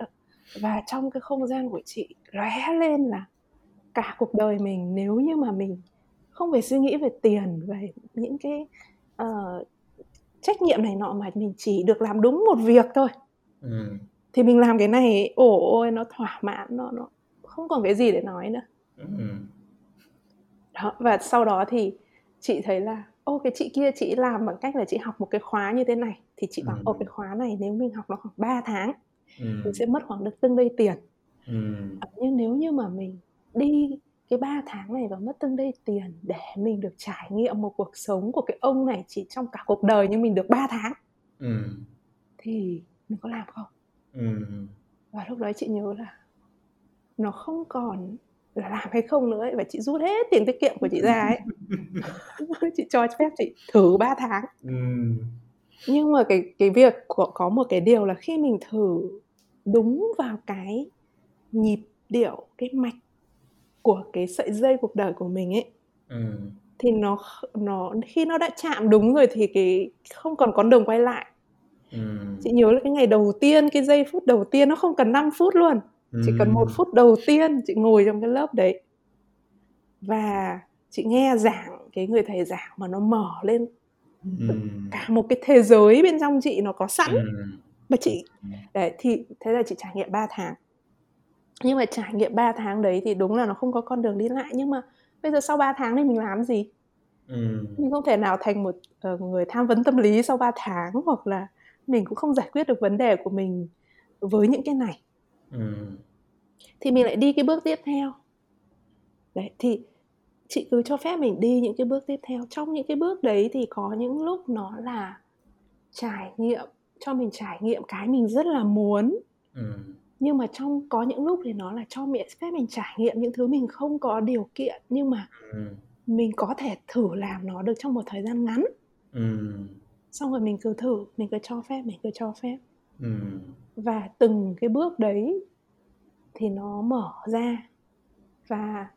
và trong cái không gian của chị lóe lên là cả cuộc đời mình nếu như mà mình không phải suy nghĩ về tiền về những cái uh, trách nhiệm này nọ mà mình chỉ được làm đúng một việc thôi ừ. thì mình làm cái này ổ ôi nó thỏa mãn nó nó không còn cái gì để nói nữa ừ. Đó và sau đó thì chị thấy là ô cái chị kia chị làm bằng cách là chị học một cái khóa như thế này thì chị bảo ừ. ô cái khóa này nếu mình học nó khoảng 3 tháng ừ. mình sẽ mất khoảng được tương đây tiền ừ. Ờ, nhưng nếu như mà mình đi cái 3 tháng này và mất tương đây tiền để mình được trải nghiệm một cuộc sống của cái ông này chỉ trong cả cuộc đời nhưng mình được 3 tháng ừ. thì mình có làm không ừ. và lúc đấy chị nhớ là nó không còn là làm hay không nữa ấy, và chị rút hết tiền tiết kiệm của chị ra ấy chị cho phép chị thử 3 tháng ừ. nhưng mà cái cái việc của có một cái điều là khi mình thử đúng vào cái nhịp điệu cái mạch của cái sợi dây cuộc đời của mình ấy Ừm. thì nó nó khi nó đã chạm đúng rồi thì cái không còn con đường quay lại Ừm. chị nhớ là cái ngày đầu tiên cái giây phút đầu tiên nó không cần 5 phút luôn chỉ cần một phút đầu tiên chị ngồi trong cái lớp đấy. Và chị nghe giảng cái người thầy giảng mà nó mở lên. Cả một cái thế giới bên trong chị nó có sẵn. Mà chị đấy thì thế là chị trải nghiệm 3 tháng. Nhưng mà trải nghiệm 3 tháng đấy thì đúng là nó không có con đường đi lại. Nhưng mà bây giờ sau 3 tháng thì mình làm gì? Ừm. mình không thể nào thành một uh, người tham vấn tâm lý sau 3 tháng hoặc là mình cũng không giải quyết được vấn đề của mình với những cái này Ừm. thì mình lại đi cái bước tiếp theo đấy thì chị cứ cho phép mình đi những cái bước tiếp theo trong những cái bước đấy thì có những lúc nó là trải nghiệm cho mình trải nghiệm cái mình rất là muốn Ừm. nhưng mà trong có những lúc thì nó là cho mình phép mình trải nghiệm những thứ mình không có điều kiện nhưng mà Ừm. mình có thể thử làm nó được trong một thời gian ngắn Ừm. xong rồi mình cứ thử mình cứ cho phép mình cứ cho phép Ừm. và từng cái bước đấy thì nó mở ra và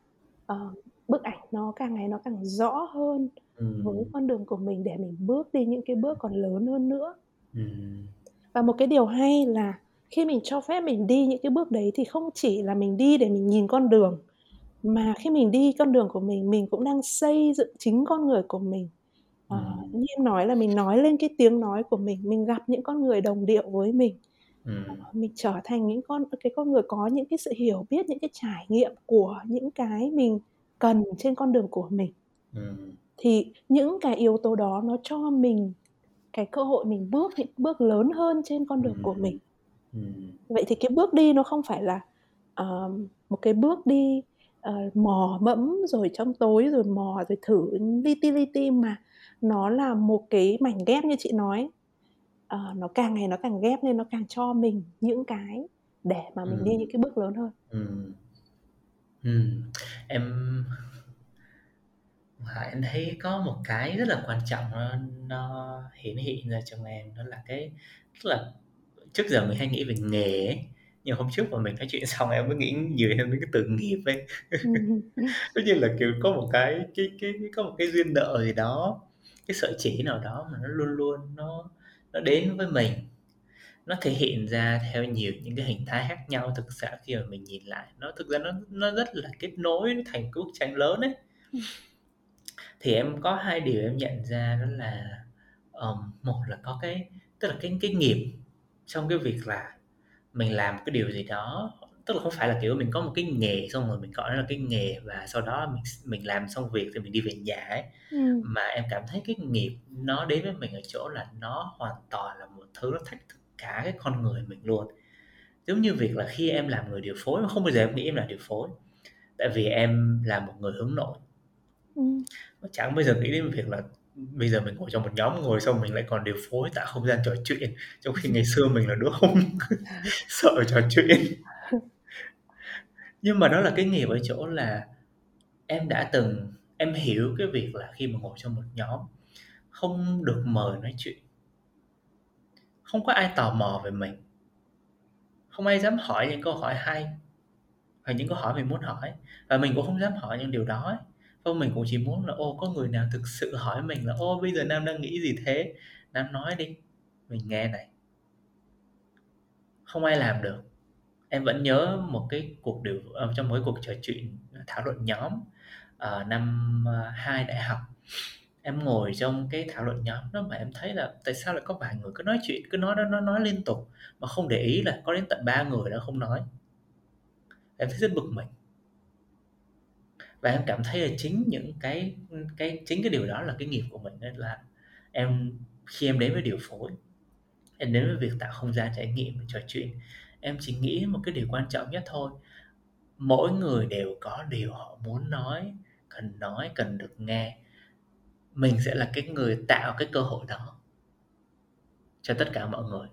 uh, bức ảnh nó càng ngày nó càng rõ hơn với Ừm. con đường của mình để mình bước đi những cái bước còn lớn hơn nữa Ừm. và một cái điều hay là khi mình cho phép mình đi những cái bước đấy thì không chỉ là mình đi để mình nhìn con đường mà khi mình đi con đường của mình mình cũng đang xây dựng chính con người của mình Ừm. như em nói là mình nói lên cái tiếng nói của mình mình gặp những con người đồng điệu với mình Ừm. mình trở thành những con cái con người có những cái sự hiểu biết những cái trải nghiệm của những cái mình cần trên con đường của mình Ừm. thì những cái yếu tố đó nó cho mình cái cơ hội mình bước những bước lớn hơn trên con đường của mình Ừm. vậy thì cái bước đi nó không phải là uh, một cái bước đi uh, mò mẫm rồi trong tối rồi mò rồi thử li ti li ti mà nó là một cái mảnh ghép như chị nói uh, nó càng ngày nó càng ghép nên nó càng cho mình những cái để mà mình đi Ừm. những cái bước lớn hơn Ừm. Ừm. Em Và em thấy có một cái rất là quan trọng nó nó hiển hiện ra trong em đó là cái tức là trước giờ mình hay nghĩ về nghề ấy, nhưng hôm trước mà mình nói chuyện xong em mới nghĩ nhiều thêm đến cái từ nghiệp ấy. Ừm. Tất nhiên là, kiểu, có một cái cái cái có một cái duyên nợ gì đó, cái sợi chỉ nào đó mà nó luôn luôn nó nó đến với mình, nó thể hiện ra theo nhiều những cái hình thái khác nhau. Thực sự khi mà mình nhìn lại nó thực ra nó nó rất là kết nối nó thành cái bức tranh lớn ấy. Thì em có hai điều em nhận ra đó là, ờm, một là có cái tức là cái cái nghiệp trong cái việc là mình làm cái điều gì đó, tức là không phải là, kiểu, mình có một cái nghề xong rồi mình gọi nó là cái nghề và sau đó mình mình làm xong việc thì mình đi về nhà ấy. Ừm. Mà em cảm thấy cái nghiệp nó đến với mình ở chỗ là nó hoàn toàn là một thứ nó thách thức cả cái con người mình luôn. Giống như việc là khi em làm người điều phối mà không bao giờ em nghĩ em là điều phối, tại vì em là một người hướng nội. Mà chẳng bao giờ nghĩ đến việc là bây giờ mình ngồi trong một nhóm ngồi xong mình lại còn điều phối tạo không gian trò chuyện, trong khi ngày xưa mình là đứa không sợ trò chuyện. Nhưng mà đó là cái nghiệp ở chỗ là em đã từng em hiểu cái việc là khi mà ngồi trong một nhóm không được mời nói chuyện. Không có ai tò mò về mình. Không ai dám hỏi những câu hỏi hay, hoặc những câu hỏi mình muốn hỏi, và mình cũng không dám hỏi những điều đó ấy. và mình cũng chỉ muốn là, ô, có người nào thực sự hỏi mình là "Ô, bây giờ Nam đang nghĩ gì thế? Nam nói đi, mình nghe này." Không ai làm được. Em vẫn nhớ một cái cuộc điều ờ, trong mỗi cuộc trò chuyện ờ, thảo luận nhóm, ở năm, hai đại học. Em ngồi trong cái thảo luận nhóm đó mà em thấy là tại sao lại có vài người cứ nói chuyện, cứ nói, nói, nói, nói liên tục mà không để ý là có đến tận ba người đã không nói. Em thấy rất bực mình. Và em cảm thấy là chính những cái, cái chính cái điều đó là cái nghiệp của mình nên là em khi em đến với điều phối, em đến với việc tạo không gian trải nghiệm trò chuyện, em chỉ nghĩ một cái điều quan trọng nhất thôi. Mỗi người đều có điều họ muốn nói, cần nói, cần được nghe. Mình sẽ là cái người tạo cái cơ hội đó cho tất cả mọi người.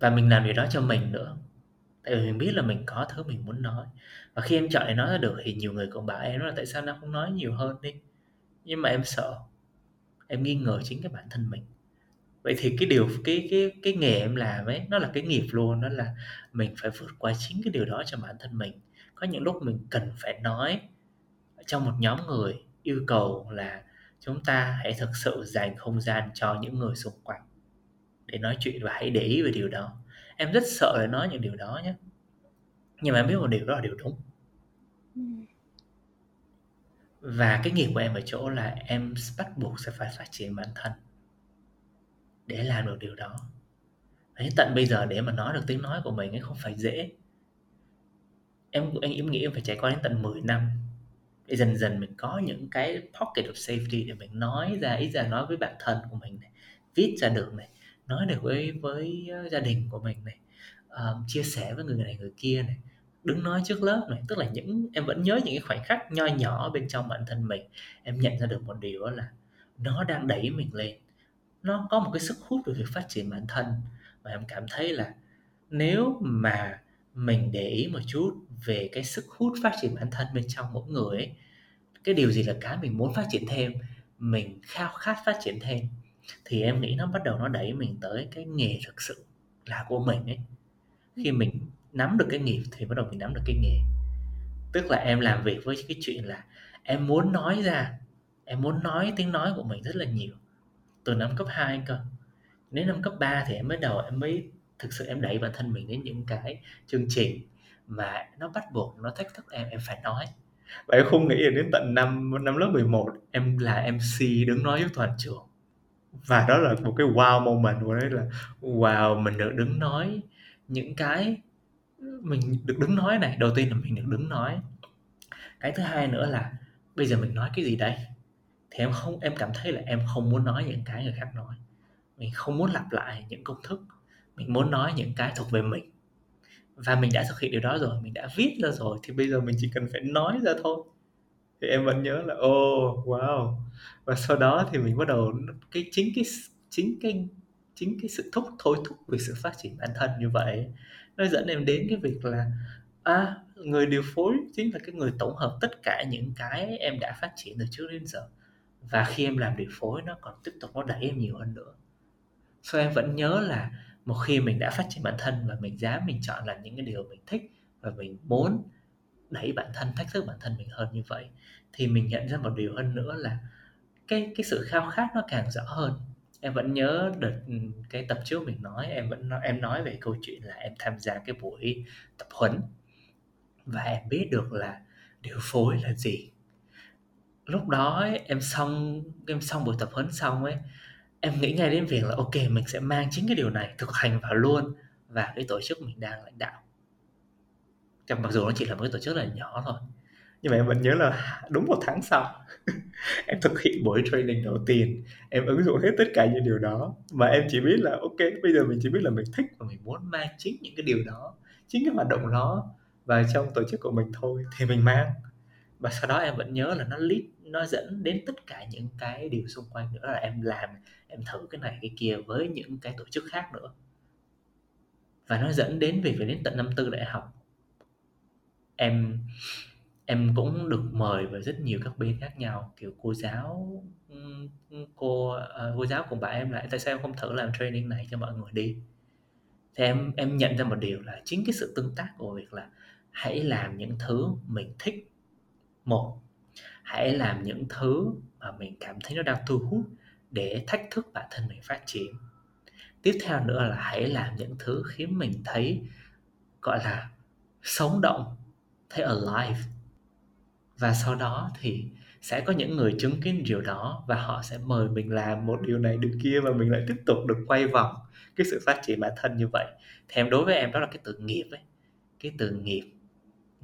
Và mình làm điều đó cho mình nữa. Tại vì mình biết là mình có thứ mình muốn nói. Và khi em chọn để nói ra được thì nhiều người cũng bảo em là "Tại sao em không nói nhiều hơn đi?" Nhưng mà em sợ, em nghi ngờ chính cái bản thân mình vậy thì cái điều cái cái cái nghề em làm ấy nó là cái nghiệp luôn đó là mình phải vượt qua chính cái điều đó cho bản thân mình. Có những lúc mình cần phải nói trong một nhóm người yêu cầu là chúng ta hãy thực sự dành không gian cho những người xung quanh để nói chuyện và hãy để ý về điều đó. Em rất sợ để nói những điều đó nhé. Nhưng mà em biết một điều đó là điều đúng. Và cái nghiệp của em ở chỗ là em bắt buộc sẽ phải phát triển bản thân để làm được điều đó. Đấy, tận bây giờ để mà nói được tiếng nói của mình ấy không phải dễ. Em anh em nghĩ em phải trải qua đến tận 10 năm để dần dần mình có những cái pocket of safety để mình nói ra ý ra nói với bạn thân của mình này viết ra được này nói được với với ờ, gia đình của mình này um, chia sẻ với người này người kia này đứng nói trước lớp này. Tức là những em vẫn nhớ những cái khoảnh khắc nho nhỏ bên trong bản thân mình em nhận ra được một điều đó là nó đang đẩy mình lên nó có một cái sức hút về việc phát triển bản thân. Và em cảm thấy là nếu mà mình để ý một chút về cái sức hút phát triển bản thân bên trong mỗi người ấy, cái điều gì là cái mình muốn phát triển thêm, mình khao khát phát triển thêm, thì em nghĩ nó bắt đầu nó đẩy mình tới cái nghề thực sự là của mình ấy. Khi mình nắm được cái nghiệp thì bắt đầu mình nắm được cái nghề. Tức là em làm việc với cái chuyện là em muốn nói ra, em muốn nói tiếng nói của mình rất là nhiều từ năm cấp 2 cơ. Đến năm cấp 3 thì em mới đầu em mới thực sự em đẩy bản thân mình đến những cái chương trình mà nó bắt buộc nó thách thức em em phải nói. Và em không nghĩ là đến tận năm năm lớp 11 em là MC đứng nói với toàn trường. Và đó là một cái wow moment của đấy là, wow, mình được đứng nói những cái mình được đứng nói này, đầu tiên là mình được đứng nói. Cái thứ hai nữa là bây giờ mình nói cái gì đây? Thì em không em cảm thấy là em không muốn nói những cái người khác nói. Mình không muốn lặp lại những công thức. Mình muốn nói những cái thuộc về mình. Và mình đã thực hiện điều đó rồi mình đã viết ra rồi thì bây giờ mình chỉ cần phải nói ra thôi. Thì em vẫn nhớ là ô oh, wow. Và sau đó thì mình bắt đầu cái chính cái chính cái chính cái sự thúc thôi thúc về sự phát triển bản thân như vậy nó dẫn em đến cái việc là à người điều phối chính là cái người tổng hợp tất cả những cái em đã phát triển từ trước đến giờ và khi em làm điều phối nó còn tiếp tục nó đẩy em nhiều hơn nữa. So em vẫn nhớ là một khi mình đã phát triển bản thân và mình dám mình chọn làm những cái điều mình thích và mình muốn đẩy bản thân thách thức bản thân mình hơn như vậy thì mình nhận ra một điều hơn nữa là cái cái sự khao khát nó càng rõ hơn. Em vẫn nhớ đợt ừ, cái tập trước mình nói em vẫn nói, em nói về câu chuyện là em tham gia cái buổi tập huấn. Và em biết được là điều phối là gì lúc đó ấy, em xong em xong buổi tập huấn xong ấy em nghĩ ngay đến việc là ok mình sẽ mang chính cái điều này thực hành vào luôn và cái tổ chức mình đang lãnh đạo. Chẳng mặc dù nó chỉ là một cái tổ chức là nhỏ thôi nhưng mà em vẫn nhớ là đúng một tháng sau em thực hiện buổi training đầu tiên em ứng dụng hết tất cả những điều đó mà em chỉ biết là ok bây giờ mình chỉ biết là mình thích và mình muốn mang chính những cái điều đó chính cái hoạt động đó và trong tổ chức của mình thôi thì mình mang. Và sau đó em vẫn nhớ là nó lead nó dẫn đến tất cả những cái điều xung quanh nữa là em làm, em thử cái này, cái kia với những cái tổ chức khác nữa. Và nó dẫn đến việc phải đến tận năm tư đại học. Em em cũng được mời vào rất nhiều các bên khác nhau, kiểu cô giáo cô ờ, cô giáo cùng bạn em lại, tại sao em không thử làm training này cho mọi người đi? Thì em em nhận ra một điều là chính cái sự tương tác của việc là hãy làm những thứ mình thích. Một hãy làm những thứ mà mình cảm thấy nó đang thu hút để thách thức bản thân mình phát triển. Tiếp theo nữa là hãy làm những thứ khiến mình thấy, gọi là, sống động, thấy alive. Và sau đó thì sẽ có những người chứng kiến điều đó và họ sẽ mời mình làm một điều này, điều kia và mình lại tiếp tục được quay vòng cái sự phát triển bản thân như vậy. Thì em đối với em đó là cái từ nghiệp ấy, cái từ nghiệp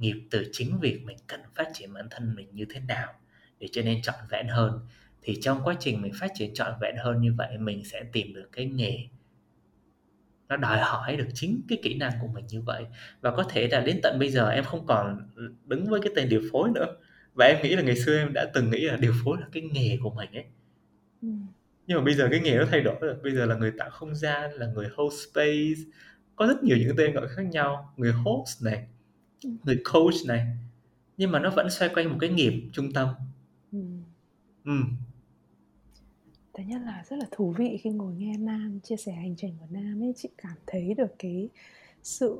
nghiệp từ chính việc mình cần phát triển bản thân mình như thế nào. Để cho nên trọn vẹn hơn. Thì trong quá trình mình phát triển trọn vẹn hơn như vậy mình sẽ tìm được cái nghề. Nó đòi hỏi được chính cái kỹ năng của mình như vậy. Và có thể là đến tận bây giờ em không còn đứng với cái tên điều phối nữa. Và em nghĩ là ngày xưa em đã từng nghĩ là điều phối là cái nghề của mình ấy. Ừ. nhưng mà bây giờ cái nghề nó thay đổi rồi. Bây giờ là người tạo không gian là người host space. Có rất nhiều những tên gọi khác nhau. Người host này. Người coach này nhưng mà nó vẫn xoay quanh một cái nghiệp trung tâm ừ. Ừ. thứ nhất là rất là thú vị khi ngồi nghe Nam chia sẻ hành trình của Nam ấy chị cảm thấy được cái sự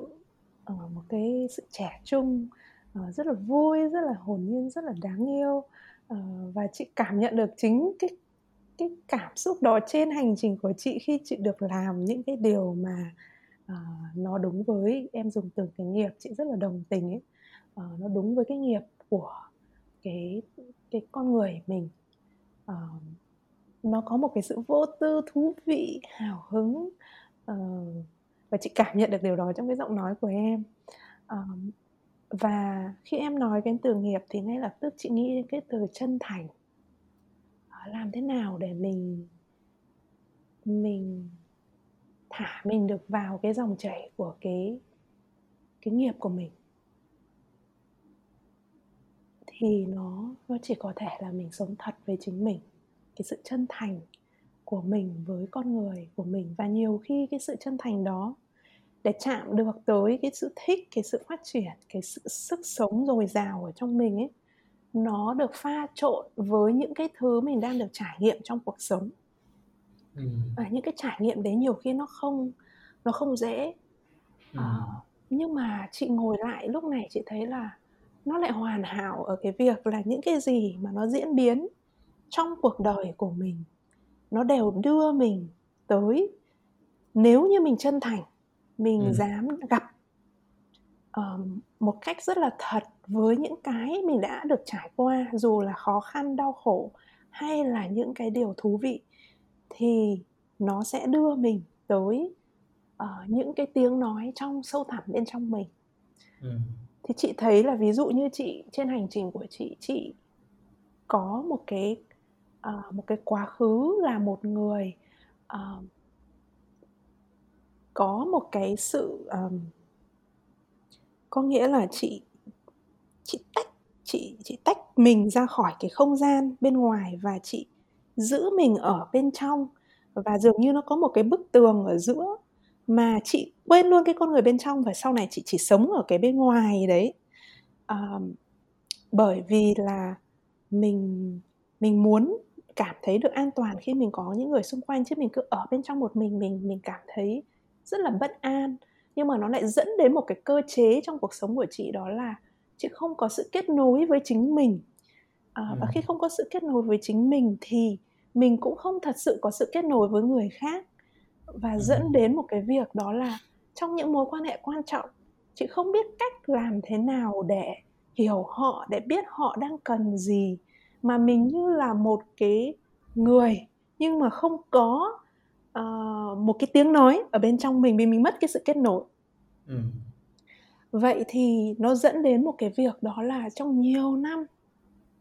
uh, một cái sự trẻ trung uh, rất là vui rất là hồn nhiên rất là đáng yêu uh, và chị cảm nhận được chính cái cái cảm xúc đó trên hành trình của chị khi chị được làm những cái điều mà Ờ, nó đúng với em dùng từ cái nghiệp chị rất là đồng tình ấy. Uh, nó đúng với cái nghiệp của cái cái con người mình. Uh, nó có một cái sự vô tư thú vị hào hứng uh, và chị cảm nhận được điều đó trong cái giọng nói của em. Um, và khi em nói cái từ nghiệp thì ngay lập tức chị nghĩ đến cái từ chân thành. Uh, làm thế nào để mình mình thả mình được vào cái dòng chảy của cái cái nghiệp của mình. Thì nó nó chỉ có thể là mình sống thật với chính mình. Cái sự chân thành của mình với con người của mình và nhiều khi cái sự chân thành đó để chạm được tới cái sự thích, cái sự phát triển, cái sự sức sống dồi dào ở trong mình ấy, nó được pha trộn với những cái thứ mình đang được trải nghiệm trong cuộc sống và những cái trải nghiệm đấy nhiều khi nó không nó không dễ. À, nhưng mà chị ngồi lại lúc này chị thấy là nó lại hoàn hảo ở cái việc là những cái gì mà nó diễn biến trong cuộc đời của mình nó đều đưa mình tới. Nếu như mình chân thành mình ừ. dám gặp um, một cách rất là thật với những cái mình đã được trải qua dù là khó khăn đau khổ hay là những cái điều thú vị thì nó sẽ đưa mình tới uh, những cái tiếng nói trong sâu thẳm bên trong mình ừ. thì chị thấy là ví dụ như chị trên hành trình của chị chị có một cái uh, một cái quá khứ là một người uh, có một cái sự um, có nghĩa là chị chị tách chị chị tách mình ra khỏi cái không gian bên ngoài và chị giữ mình ở bên trong. Và dường như nó có một cái bức tường ở giữa mà chị quên luôn cái con người bên trong và sau này chị chỉ sống ở cái bên ngoài đấy. Um, bởi vì là mình mình muốn cảm thấy được an toàn khi mình có những người xung quanh chứ mình cứ ở bên trong một mình mình mình cảm thấy rất là bất an. Nhưng mà nó lại dẫn đến một cái cơ chế trong cuộc sống của chị đó là chị không có sự kết nối với chính mình. À, và khi không có sự kết nối với chính mình thì mình cũng không thật sự có sự kết nối với người khác và dẫn đến một cái việc đó là trong những mối quan hệ quan trọng chị không biết cách làm thế nào để hiểu họ để biết họ đang cần gì mà mình như là một cái người nhưng mà không có uh, một cái tiếng nói ở bên trong mình vì mình mất cái sự kết nối ừ. vậy thì nó dẫn đến một cái việc đó là trong nhiều năm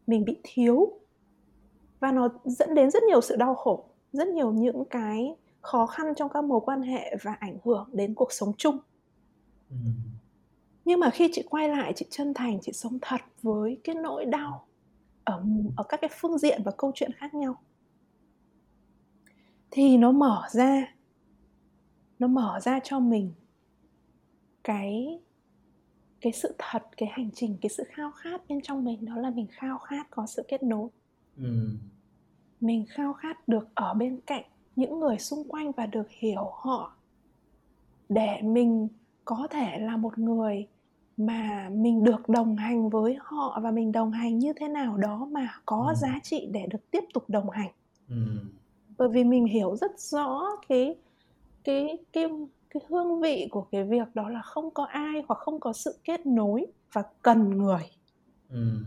mình bị thiếu và nó dẫn đến rất nhiều sự đau khổ rất nhiều những cái khó khăn trong các mối quan hệ và ảnh hưởng đến cuộc sống chung ừ. nhưng mà khi chị quay lại chị chân thành chị sống thật với cái nỗi đau ở ở các cái phương diện và câu chuyện khác nhau thì nó mở ra nó mở ra cho mình cái cái sự thật cái hành trình cái sự khao khát bên trong mình đó là mình khao khát có sự kết nối ừ. Mình khao khát được ở bên cạnh những người xung quanh và được hiểu họ để mình có thể là một người mà mình được đồng hành với họ và mình đồng hành như thế nào đó mà có ừ. giá trị để được tiếp tục đồng hành ừ. bởi vì mình hiểu rất rõ cái cái cái cái hương vị của cái việc đó là không có ai hoặc không có sự kết nối và cần người ừ.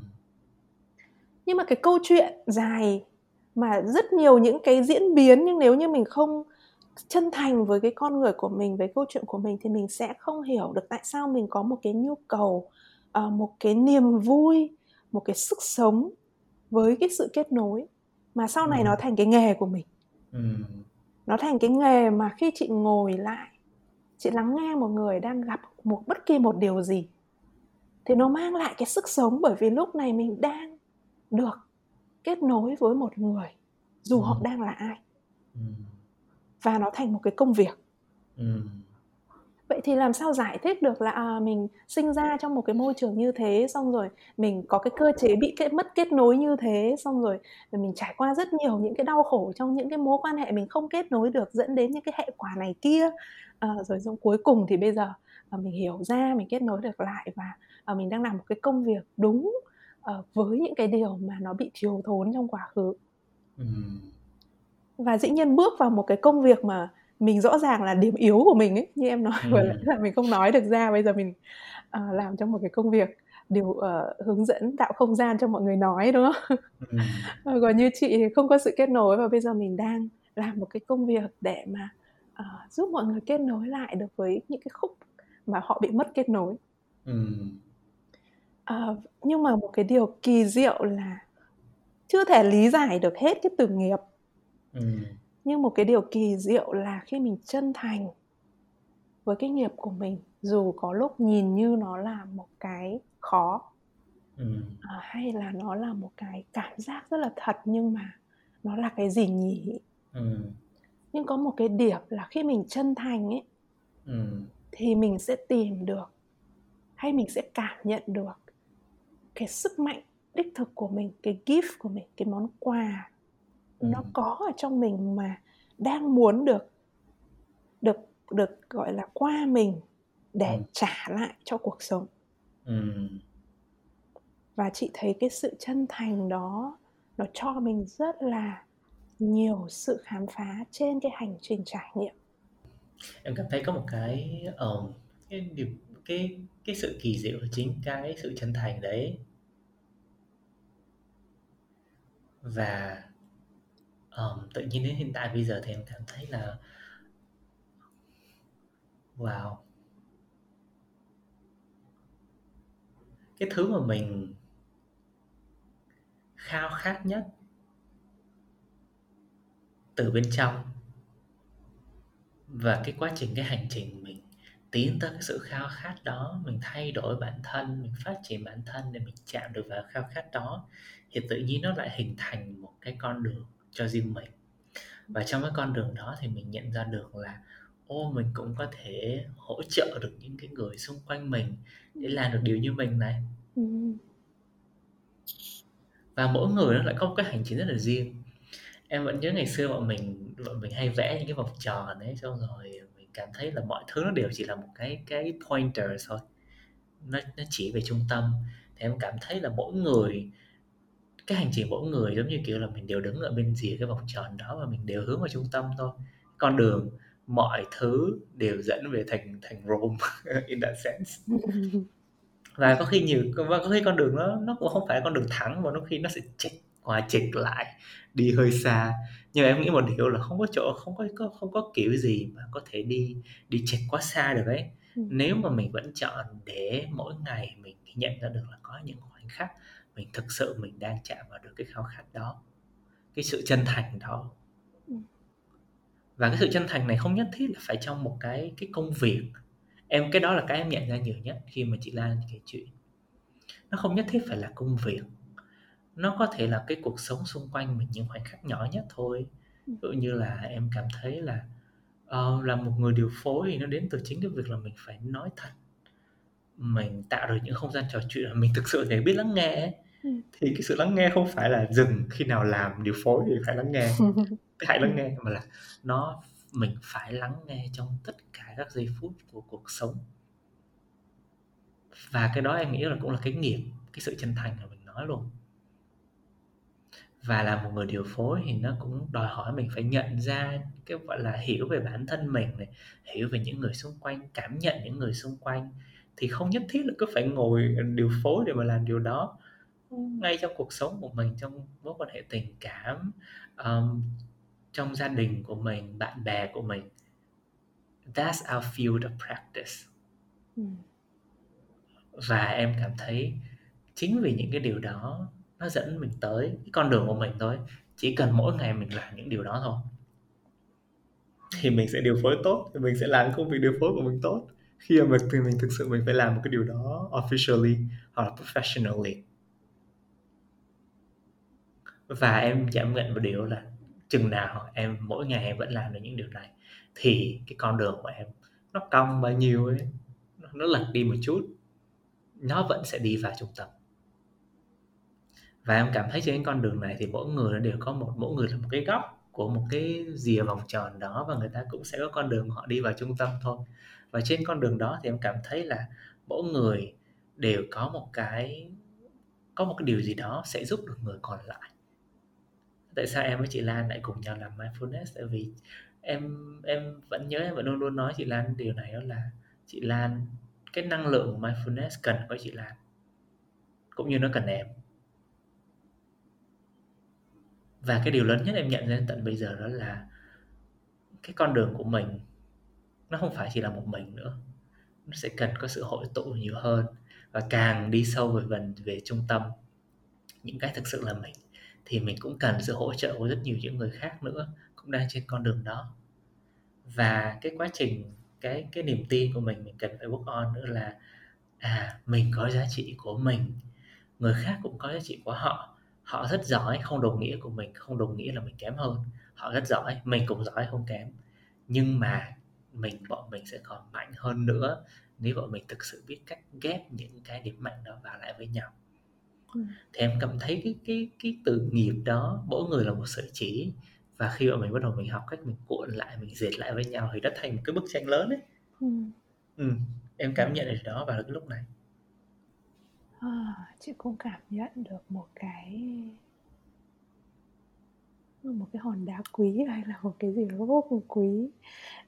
nhưng mà cái câu chuyện dài mà rất nhiều những cái diễn biến nhưng nếu như mình không chân thành với cái con người của mình với câu chuyện của mình thì mình sẽ không hiểu được tại sao mình có một cái nhu cầu uh, một cái niềm vui một cái sức sống với cái sự kết nối mà sau này ừ. nó thành cái nghề của mình ừ. nó thành cái nghề mà khi chị ngồi lại chị lắng nghe một người đang gặp một bất kỳ một điều gì thì nó mang lại cái sức sống bởi vì lúc này mình đang được kết nối với một người dù ừ. họ đang là ai ừ và nó thành một cái công việc ừ. vậy thì làm sao giải thích được là à, mình sinh ra trong một cái môi trường như thế xong rồi mình có cái cơ chế bị kết mất kết nối như thế xong rồi mình trải qua rất nhiều những cái đau khổ trong những cái mối quan hệ mình không kết nối được dẫn đến những cái hệ quả này kia à, rồi xong cuối cùng thì bây giờ à, mình hiểu ra mình kết nối được lại và à, mình đang làm một cái công việc đúng à, với những cái điều mà nó bị thiếu thốn trong quá khứ ừ. và dĩ nhiên bước vào một cái công việc mà mình rõ ràng là điểm yếu của mình ấy như em nói vừa ừ. là mình không nói được ra bây giờ mình uh, làm trong một cái công việc điều uh, hướng dẫn tạo không gian cho mọi người nói đúng không ừ. còn như chị thì không có sự kết nối và bây giờ mình đang làm một cái công việc để mà uh, giúp mọi người kết nối lại được với những cái khúc mà họ bị mất kết nối ừ. Uh, nhưng mà một cái điều kỳ diệu là chưa thể lý giải được hết cái từ nghiệp ừ nhưng một cái điều kỳ diệu là khi mình chân thành với cái nghiệp của mình dù có lúc nhìn như nó là một cái khó ừ. à, hay là nó là một cái cảm giác rất là thật nhưng mà nó là cái gì nhỉ ừ. nhưng có một cái điểm là khi mình chân thành ấy ừ. thì mình sẽ tìm được hay mình sẽ cảm nhận được cái sức mạnh đích thực của mình cái gift của mình cái món quà nó có ở trong mình mà đang muốn được được được gọi là qua mình để ừ. trả lại cho cuộc sống ừ. và chị thấy cái sự chân thành đó nó cho mình rất là nhiều sự khám phá trên cái hành trình trải nghiệm em cảm thấy có một cái um, cái điều cái cái sự kỳ diệu là chính cái sự chân thành đấy. Và um, tự nhiên đến hiện tại bây giờ thì em cảm thấy là wow. Cái thứ mà mình khao khát nhất từ bên trong và cái quá trình cái hành trình mình tiến tới cái sự khao khát đó mình thay đổi bản thân mình phát triển bản thân để mình chạm được vào khao khát đó thì tự nhiên nó lại hình thành một cái con đường cho riêng mình. Và trong cái con đường đó thì mình nhận ra được là ô mình cũng có thể hỗ trợ được những cái người xung quanh mình để làm được điều như mình này. Ừ. và mỗi người nó lại có một cái hành trình rất là riêng. Em vẫn nhớ ngày xưa bọn mình bọn mình hay vẽ những cái vòng tròn ấy xong rồi cảm thấy là mọi thứ nó đều chỉ là một cái cái pointer thôi. Nó nó chỉ về trung tâm. Thì em cảm thấy là mỗi người cái hành trình mỗi người giống như kiểu là mình đều đứng ở bên rìa cái vòng tròn đó và mình đều hướng vào trung tâm thôi. Con đường mọi thứ đều dẫn về thành thành Rome in that sense. Và có khi nhiều và có khi con đường nó nó cũng không phải con đường thẳng mà nó khi nó sẽ chệch qua chệch lại đi hơi xa. Nhưng em nghĩ một điều là không có chỗ không có không có kiểu gì mà có thể đi đi chệch quá xa được ấy. Ừ. nếu mà mình vẫn chọn để mỗi ngày mình nhận ra được là có những khoảnh khắc mình thực sự mình đang chạm vào được cái khao khát đó cái sự chân thành đó. Ừ. và cái sự chân thành này không nhất thiết là phải trong một cái cái công việc. Em cái đó là cái em nhận ra nhiều nhất khi mà chị Lan kể chuyện. Nó không nhất thiết phải là công việc nó có thể là cái cuộc sống xung quanh mình những khoảnh khắc nhỏ nhất thôi. Ừ. ví dụ như là em cảm thấy là uh, là một người điều phối thì nó đến từ chính cái việc là mình phải nói thật. Mình tạo được những không gian trò chuyện mình thực sự phải biết lắng nghe Ừ. thì cái sự lắng nghe không phải là dừng khi nào làm điều phối thì phải lắng nghe. Hãy lắng nghe mà là nó mình phải lắng nghe trong tất cả các giây phút của cuộc sống. Và cái đó em nghĩ là cũng là cái nghiệp cái sự chân thành mà mình nói luôn và là một người điều phối thì nó cũng đòi hỏi mình phải nhận ra cái gọi là hiểu về bản thân mình này hiểu về những người xung quanh cảm nhận những người xung quanh. Thì không nhất thiết là cứ phải ngồi điều phối để mà làm điều đó. Ngay trong cuộc sống của mình trong mối quan hệ tình cảm um, trong gia đình của mình bạn bè của mình that's our field of practice. Ừ. và em cảm thấy chính vì những cái điều đó nó dẫn mình tới cái con đường của mình thôi. Chỉ cần mỗi ngày mình làm những điều đó thôi. Thì mình sẽ điều phối tốt. Thì mình sẽ làm công việc điều phối của mình tốt. Khi mà mình, mình thực sự mình phải làm một cái điều đó officially hoặc là professionally. Và em cảm nhận một điều là chừng nào em mỗi ngày em vẫn làm được những điều này thì cái con đường của em nó cong bao nhiêu ấy nó lật đi một chút nó vẫn sẽ đi vào trung tâm và em cảm thấy trên con đường này thì mỗi người đều có một, mỗi người là một cái góc của một cái rìa vòng tròn đó và người ta cũng sẽ có con đường họ đi vào trung tâm thôi. Và trên con đường đó thì em cảm thấy là mỗi người đều có một cái, có một cái điều gì đó sẽ giúp được người còn lại. Tại sao em với chị Lan lại cùng nhau làm mindfulness? Tại vì em em vẫn nhớ, em vẫn luôn luôn nói chị Lan điều này đó là chị Lan, cái năng lượng của mindfulness cần có chị Lan, cũng như nó cần em. Và cái điều lớn nhất em nhận ra tận bây giờ đó là cái con đường của mình, nó không phải chỉ là một mình nữa. Nó sẽ cần có sự hội tụ nhiều hơn và càng đi sâu về phần, về trung tâm, những cái thực sự là mình, thì mình cũng cần sự hỗ trợ của rất nhiều những người khác nữa cũng đang trên con đường đó. Và cái quá trình, cái cái niềm tin của mình mình cần phải work on nữa là à mình có giá trị của mình, người khác cũng có giá trị của họ họ rất giỏi không đồng nghĩa của mình không đồng nghĩa là mình kém hơn họ rất giỏi mình cũng giỏi không kém nhưng mà mình bọn mình sẽ còn mạnh hơn nữa nếu bọn mình thực sự biết cách ghép những cái điểm mạnh đó vào lại với nhau ừ. thì em cảm thấy cái cái cái từ nghiệp đó mỗi người là một sợi chỉ và khi mà mình bắt đầu mình học cách mình cuộn lại mình dệt lại với nhau thì đã thành một cái bức tranh lớn ấy ừ. Ừ. em cảm nhận được đó vào cái lúc này à, chị cũng cảm nhận được một cái một cái hòn đá quý hay là một cái gì đó vô cùng quý.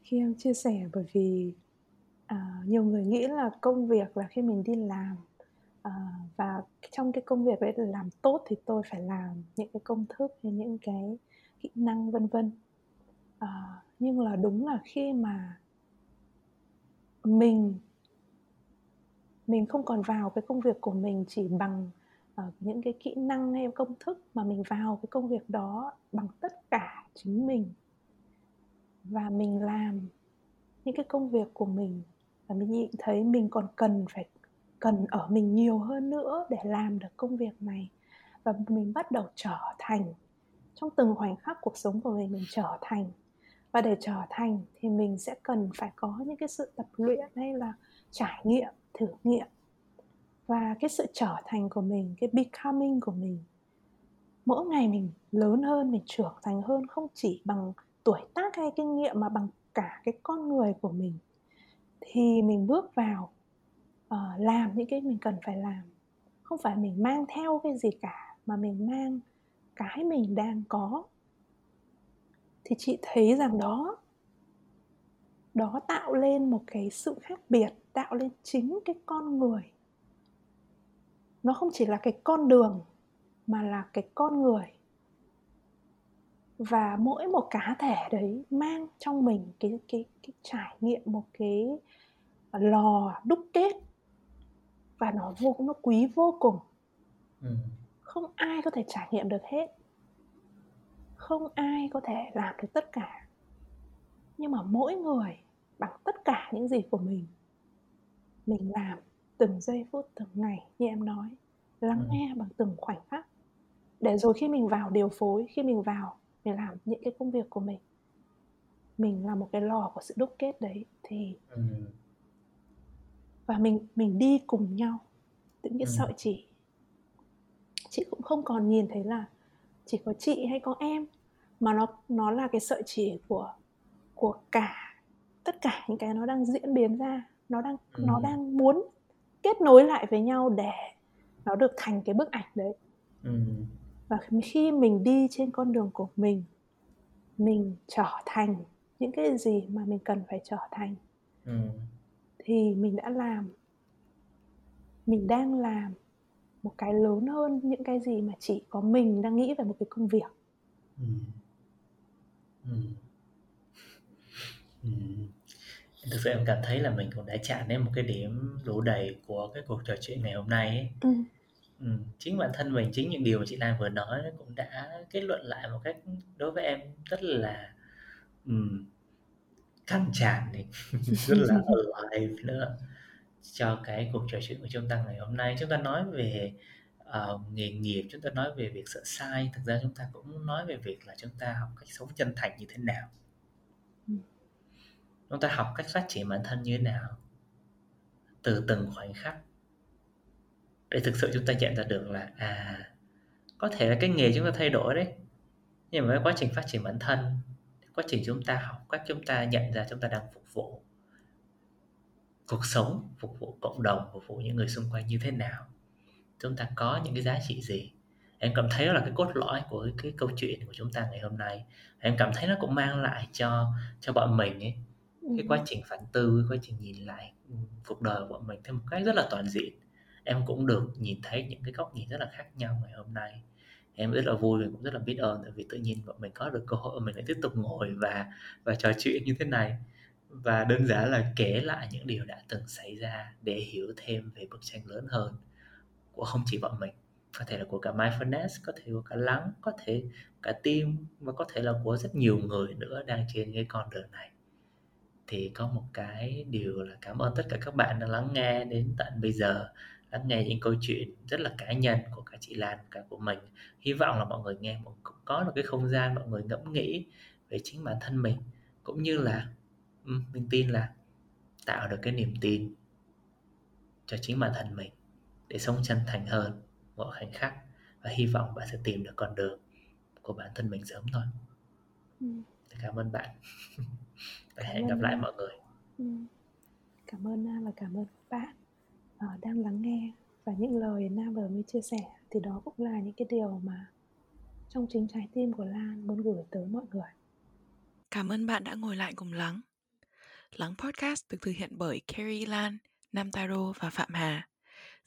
Khi em chia sẻ bởi vì à, nhiều người nghĩ là công việc là khi mình đi làm à, và trong cái công việc đấy là làm tốt thì tôi phải làm những cái công thức hay những cái kỹ năng vân vân. À, nhưng là đúng là khi mà mình mình không còn vào cái công việc của mình chỉ bằng uh, những cái kỹ năng hay công thức mà mình vào cái công việc đó bằng tất cả chính mình. Và mình làm những cái công việc của mình và mình nhận thấy mình còn cần phải cần ở mình nhiều hơn nữa để làm được công việc này. Và mình bắt đầu trở thành trong từng khoảnh khắc cuộc sống của mình mình trở thành. Và để trở thành thì mình sẽ cần phải có những cái sự tập luyện hay là trải nghiệm thử nghiệm và cái sự trở thành của mình cái becoming của mình. Mỗi ngày mình lớn hơn mình trưởng thành hơn không chỉ bằng tuổi tác hay kinh nghiệm mà bằng cả cái con người của mình. Thì mình bước vào uh, làm những cái mình cần phải làm. Không phải mình mang theo cái gì cả mà mình mang cái mình đang có. Thì chị thấy rằng đó đó tạo lên một cái sự khác biệt tạo lên chính cái con người. Nó không chỉ là cái con đường mà là cái con người. Và mỗi một cá thể đấy mang trong mình cái cái cái trải nghiệm một cái lò đúc kết. Và nó vô nó quý vô cùng. Ừ. không ai có thể trải nghiệm được hết. Không ai có thể làm được tất cả. Nhưng mà mỗi người bằng tất cả những gì của mình mình làm từng giây phút từng ngày như em nói lắng ừ. nghe bằng từng khoảnh khắc để rồi khi mình vào điều phối khi mình vào mình làm những cái công việc của mình mình là một cái lò của sự đúc kết đấy thì ừ. và mình mình đi cùng nhau những cái ừ. sợi chỉ chị cũng không còn nhìn thấy là chỉ có chị hay có em mà nó nó là cái sợi chỉ của của cả tất cả những cái nó đang diễn biến ra nó đang ừ. nó đang muốn kết nối lại với nhau để nó được thành cái bức ảnh đấy ừ. và khi mình đi trên con đường của mình mình trở thành những cái gì mà mình cần phải trở thành ừ. thì mình đã làm mình đang làm một cái lớn hơn những cái gì mà chỉ có mình đang nghĩ về một cái công việc ừ. Ừ. Ừ. thực sự em cảm thấy là mình cũng đã chạm đến một cái điểm đủ đầy của cái cuộc trò chuyện ngày hôm nay ấy. Ừ. Ừ. chính bản thân mình chính những điều mà chị Lan vừa nói cũng đã kết luận lại một cách đối với em rất là um, căng tràn này rất là alive nữa cho cái cuộc trò chuyện của chúng ta ngày hôm nay chúng ta nói về uh, nghề nghiệp chúng ta nói về việc sợ sai thực ra chúng ta cũng nói về việc là chúng ta học cách sống chân thành như thế nào chúng ta học cách phát triển bản thân như thế nào? Từ từng khoảnh khắc. Để thực sự chúng ta nhận ra được là à có thể là cái nghề chúng ta thay đổi đấy. Nhưng mà cái quá trình phát triển bản thân quá trình chúng ta học cách chúng ta nhận ra chúng ta đang phục vụ cuộc sống phục vụ cộng đồng phục vụ những người xung quanh như thế nào chúng ta có những cái giá trị gì? Em cảm thấy đó là cái cốt lõi của cái, cái câu chuyện của chúng ta ngày hôm nay. Em cảm thấy nó cũng mang lại cho cho bọn mình ấy cái quá trình phản tư quá trình nhìn lại ừ, cuộc đời của mình theo một cách rất là toàn diện. Em cũng được nhìn thấy những cái góc nhìn rất là khác nhau ngày hôm nay. Em rất là vui và cũng rất là biết ơn tại vì tự nhiên bọn mình có được cơ hội, mình lại tiếp tục ngồi và và trò chuyện như thế này. Và đơn giản là kể lại những điều đã từng xảy ra để hiểu thêm về bức tranh lớn hơn của không chỉ bọn mình. Có thể là của cả mindfulness có thể của cả lắng, có thể cả tim và có thể là của rất nhiều người nữa đang trên cái con đường này thì có một cái điều là cảm ơn tất cả các bạn đã lắng nghe đến tận bây giờ lắng nghe những câu chuyện rất là cá nhân của cả chị Lan cả của mình. Hy vọng là mọi người nghe một có được cái không gian mọi người ngẫm nghĩ về chính bản thân mình cũng như là mình tin là tạo được cái niềm tin cho chính bản thân mình để sống chân thành hơn mỗi khoảnh khắc. Và hy vọng bạn sẽ tìm được con đường của bản thân mình sớm thôi. Ừ. cảm ơn bạn và cảm hẹn gặp lại mọi người. Ừ. cảm ơn nam và cảm ơn các bạn uh, đang lắng nghe và những lời nam vừa mới chia sẻ. Thì đó cũng là những cái điều mà trong chính trái tim của lan muốn gửi tới mọi người. Cảm ơn bạn đã ngồi lại cùng lắng. Lắng podcast được thực hiện bởi Carrie Lan Nam Taro và Phạm Hà.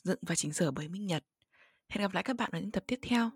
Dựng và chỉnh sửa bởi Minh Nhật. Hẹn gặp lại các bạn ở những tập tiếp theo.